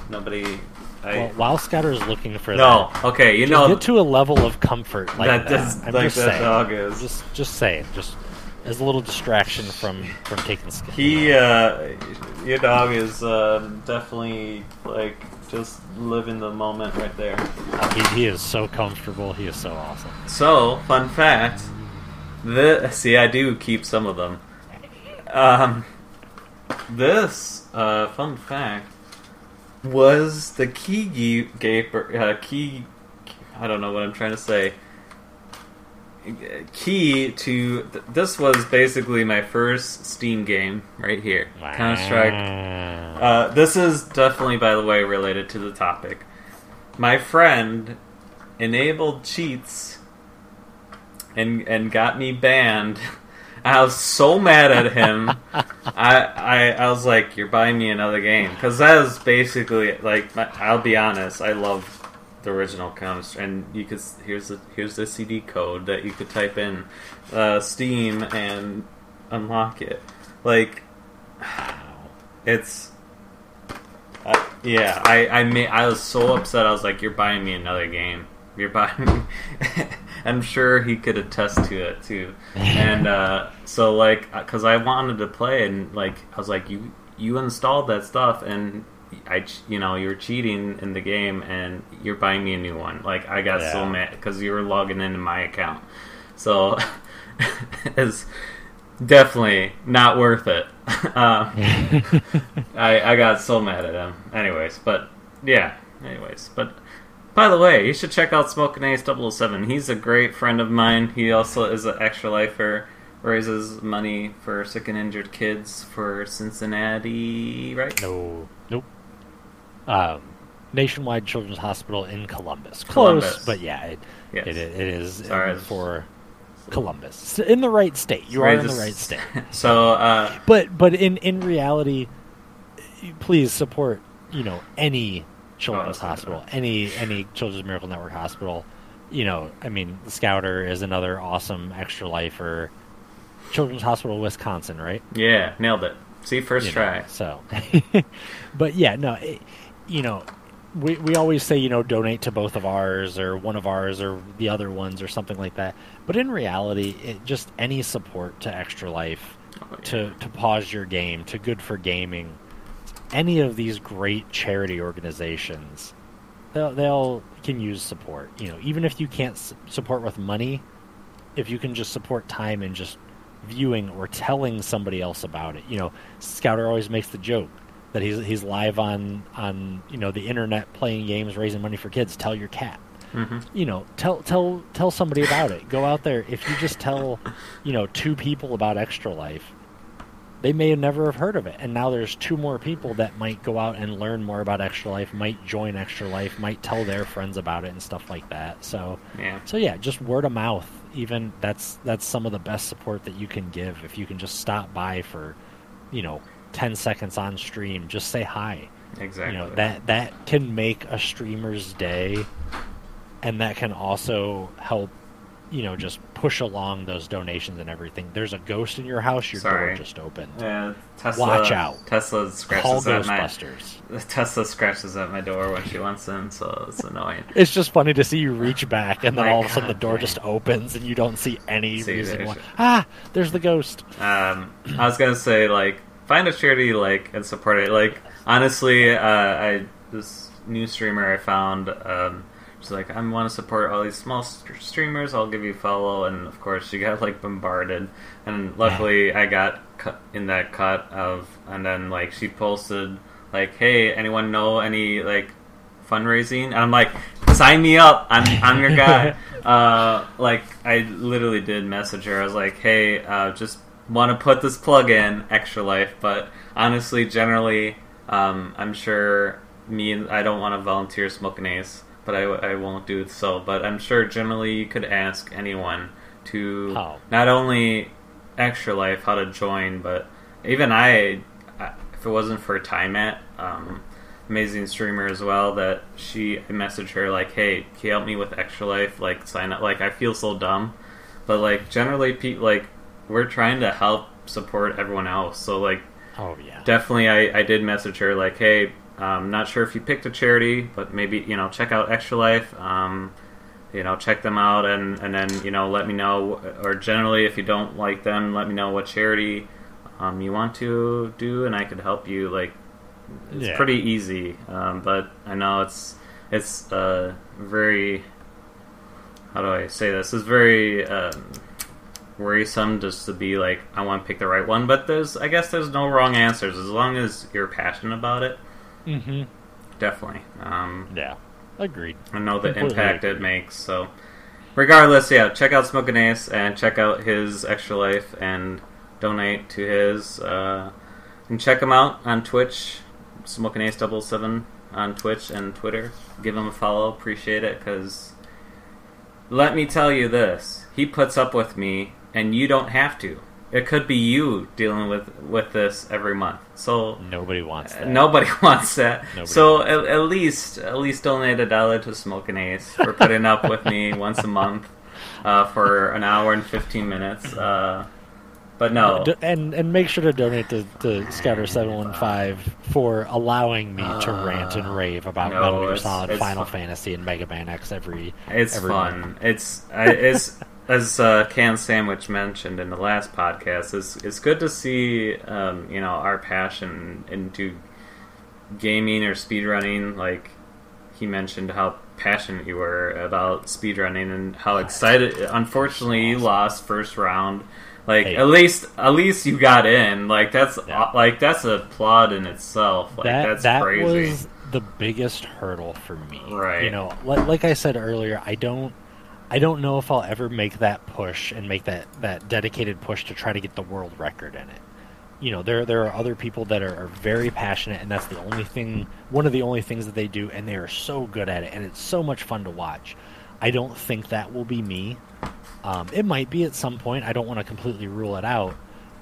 Nobody. I Well, while Scouter is looking for that. no. that, Okay, you know get to a level of comfort like that that. does I'm like just that saying. dog is. Just just saying. Just as a little distraction from from taking skin. He, uh, your dog is uh, definitely like just living the moment right there. He, he is so comfortable. He is so awesome. So, fun fact. The see, I do keep some of them. Um, this uh, fun fact was the key gaper uh, key. I don't know what I'm trying to say. Key to th- this was basically my first Steam game right here, Counter Strike uh, this is definitely, by the way, related to the topic. My friend enabled cheats and and got me banned. I was so mad at him. I, I I was like, "You're buying me another game," because that is basically like. My, I'll be honest. I love the original Counter, and you could here's the here's the CD code that you could type in uh, Steam and unlock it. Like, it's uh, yeah. I I made, I was so upset. I was like, "You're buying me another game. You're buying." me... I'm sure he could attest to it too. And uh, so like, because I wanted to play, and like, I was like, "You you installed that stuff, and I you know you're cheating in the game, and you're buying me a new one." Like, I got so mad because you were logging into my account. So it's definitely not worth it. uh, I I got so mad at him. Anyways, but yeah. Anyways, but by the way, you should check out Smoking Ace 007. He's a great friend of mine. He also is an extra lifer. Raises money for sick and injured kids for Cincinnati, right? No, nope. Um, Nationwide Children's Hospital in Columbus. Close, Columbus. but yeah, it, Yes. it, it is Sorry, for Columbus. In the right state. You are in the right state. So, uh, But but in in reality, please support you know any children's Oh, hospital, any any Children's Miracle Network hospital. You know, I mean, Scouter is another awesome extra lifer. Children's Hospital, Wisconsin, right? yeah, nailed it. See, first you try. know, so, but yeah, no, it, you know, we we always say you know donate to both of ours or one of ours or the other ones or something like that. But in reality, it just any support to Extra Life, Oh, yeah. to to pause your game, to Good for Gaming, any of these great charity organizations, they'll they'll can use support. You know, even if you can't s- support with money, if you can just support time and just viewing or telling somebody else about it. You know, Scouter always makes the joke that he's he's live on on you know the internet playing games, raising money for kids. Tell your cat. Mm-hmm. You know, tell tell tell somebody about it. Go out there. If you just tell, you know, two people about Extra Life, they may have never have heard of it, and now there's two more people that might go out and learn more about Extra Life, might join Extra Life, might tell their friends about it and stuff like that. So Yeah. so yeah, just word of mouth. Even that's that's some of the best support that you can give. If you can just stop by for, you know, ten seconds on stream, just say hi. Exactly. You know that that can make a streamer's day, and that can also help. You know, just push along those donations and everything. There's a ghost in your house. Your Sorry. door just opened. Yeah, Tesla, Watch out. Tesla Call scratches at my Ghostbusters. Tesla scratches at my door when she wants in, so it's annoying. It's just funny to see you reach back, and then My all of a sudden the door just opens, and you don't see any See, reason why. Ah, there's the ghost. Um, I was gonna say like find a charity like and support it. Like honestly, uh, I this new streamer I found. Um, she's like, I want to support all these small st- streamers. I'll give you a follow, and of course she got like bombarded. And luckily, I got cut in that cut of, and then like she posted like, Hey, anyone know any like fundraising? And I'm like, sign me up. I'm I'm your guy. uh, like I literally did message her. I was like, hey, uh, just want to put this plug in, Extra Life. But honestly, generally, um, I'm sure me. and I don't want to volunteer smoking ace, but I, I won't do so. But I'm sure generally you could ask anyone to Oh. not only Extra Life how to join, but even I, if it wasn't for Time at um, amazing streamer as well, that she I messaged her like, "Hey, can you help me with Extra Life? Like, sign up." Like, I feel so dumb, but like generally, pe- like we're trying to help support everyone else. So like, Oh yeah. definitely, I I did message her like, "Hey, I'm not sure if you picked a charity, but maybe you know check out Extra Life." Um, you know, check them out, and and then you know let me know. Or generally, if you don't like them, let me know what charity um, you want to do, and I could help you. Like, it's Yeah. pretty easy, um, but I know it's it's uh, very. How do I say this? It's very um, worrisome just to be like, I want to pick the right one. But there's, I guess, there's no wrong answers as long as you're passionate about it. Mm-hmm. Definitely. Um, Yeah. Agreed. I know the Completely impact it makes. So, regardless, yeah, check out Smoking Ace and check out his Extra Life and donate to his. Uh, and check him out on Twitch, Smoking Ace Double Seven on Twitch and Twitter. Give him a follow. Appreciate it because let me tell you this: he puts up with me, and you don't have to. It could be you dealing with with this every month. So Nobody wants that. Nobody wants that. Nobody so wants at, at least at least donate a dollar to Smoking Ace for putting up with me once a month uh, for an hour and fifteen minutes. Uh, but no, and and make sure to donate to, to Scouter seven one five for allowing me to rant and rave about Uh, no, Metal Gear Solid, Final fun. Fantasy, and Mega Man X every. it's every fun. month. It's I- it's as uh, Can Sandwich mentioned in the last podcast. It's it's good to see um, you know our passion into gaming or speedrunning. Like he mentioned how passionate you were about speedrunning and how excited. Unfortunately, you lost first round. Like Hey. at least at least you got in. Like that's Yeah. like that's a plot in itself. Like that that's that crazy. was the biggest hurdle for me. Right. You know, like, like I said earlier, I don't. I don't know if I'll ever make that push and make that, that dedicated push to try to get the world record in it. You know, there there are other people that are, are very passionate, and that's the only thing, one of the only things that they do, and they are so good at it, and it's so much fun to watch. I don't think that will be me. Um, it might be at some point. I don't want to completely rule it out,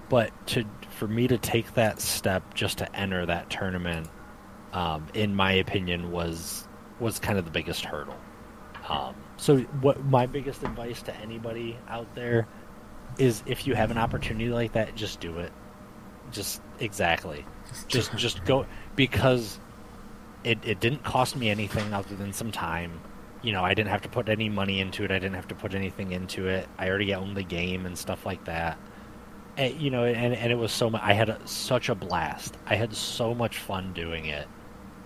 but to for me to take that step just to enter that tournament, um, in my opinion, was was kind of the biggest hurdle. Um, so, what my biggest advice to anybody out there is, if you have an opportunity like that, just do it. Just exactly, just just go because it it didn't cost me anything other than some time. You know, I didn't have to put any money into it. I didn't have to put anything into it. I already owned the game and stuff like that. And, you know, and, and it was so much. I had a, such a blast. I had so much fun doing it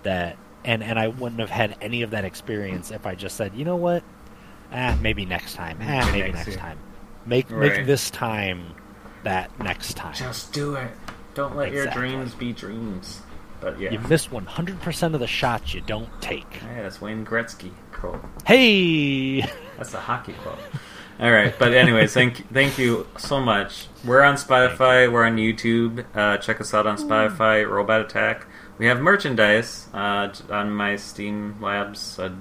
that, and and I wouldn't have had any of that experience if I just said, you know what, ah, maybe next time. Ah, Maybe maybe next next time. Make Right. make this time that next time. Just do it. Don't let your dreams be dreams. But yeah, You miss 100% of the shots you don't take. yeah, that's Wayne Gretzky quote. Hey! That's a hockey quote. All right, but anyways, thank thank you so much. We're on Spotify. We're on YouTube. Uh, check us out on Spotify. Robot Attack. We have merchandise uh, on my Streamlabs. Uh,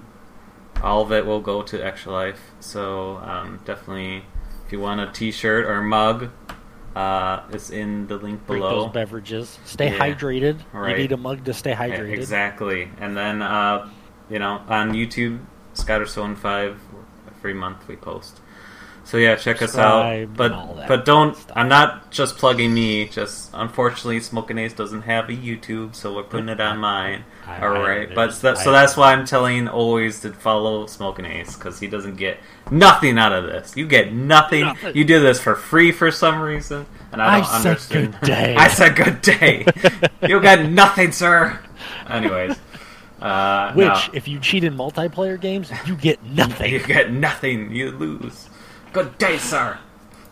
all of it will go to Extra Life. So um, definitely, if you want a T-shirt or a mug, uh, it's in the link Drink below. those beverages. Stay Yeah. hydrated. Right. You need a mug to stay Yeah, hydrated. Exactly. And then, uh, you know, on YouTube, Scotterstone Five, every month we post. So yeah, check us out. But and all that but don't. stuff. I'm not just plugging me. Just unfortunately, Smoking Ace doesn't have a YouTube, so we're putting it on mine. I- All I- but that, so that's why I'm telling always to follow Smoking Ace because he doesn't get nothing out of this. You get nothing. Nothing. You do this for free for some reason, and I I don't said understand. good day. I said good day. you got nothing, sir. Anyways, uh, Which, no. if you cheat in multiplayer games, you get nothing. You get nothing. You lose. Good day, sir.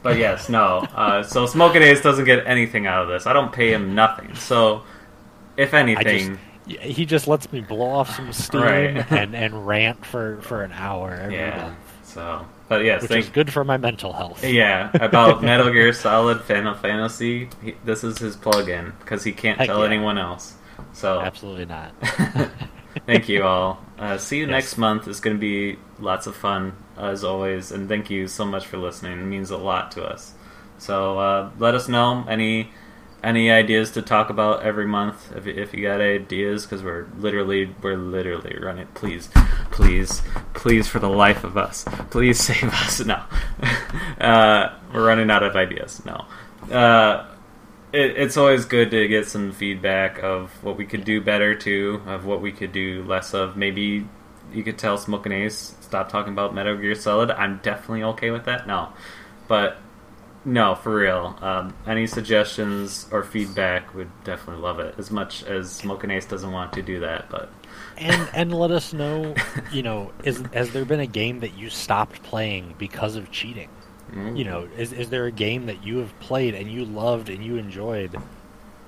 But yes, no. Uh, so Smoking Ace doesn't get anything out of this. I don't pay him nothing. So, if anything, just, he just lets me blow off some steam Right. and, and rant for, for an hour every yeah. month, So, but yes, which thank is good for my mental health. Yeah, about Metal Gear Solid Final Fantasy. He, this is his plug-in because he can't Heck tell yeah. anyone else. So, Absolutely not. thank you all. Uh, see you Yes. next month. It's going to be lots of fun as always, and thank you so much for listening. It means a lot to us. So uh, let us know any any ideas to talk about every month if, if you got ideas because we're literally we're literally running please please please for the life of us please save us no uh, we're running out of ideas no uh, it, it's always good to get some feedback of what we could do better too, of what we could do less of. Maybe you could tell Smoking Ace stop talking about Metal Gear Solid. I'm definitely okay with that. No, but no, for real. Um, any suggestions or feedback would definitely love it. As much as Smoking Ace doesn't want to do that, but and and let us know, you know, is has there been a game that you stopped playing because of cheating? mm, You know, is is there a game that you have played and you loved and you enjoyed,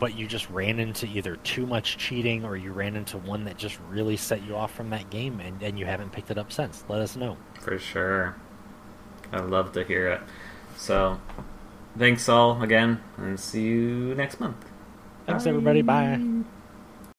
but you just ran into either too much cheating or you ran into one that just really set you off from that game and, and you haven't picked it up since? Let us know. for sure. I'd love to hear it. So, thanks all again, and see you next month. Thanks, everybody. Bye.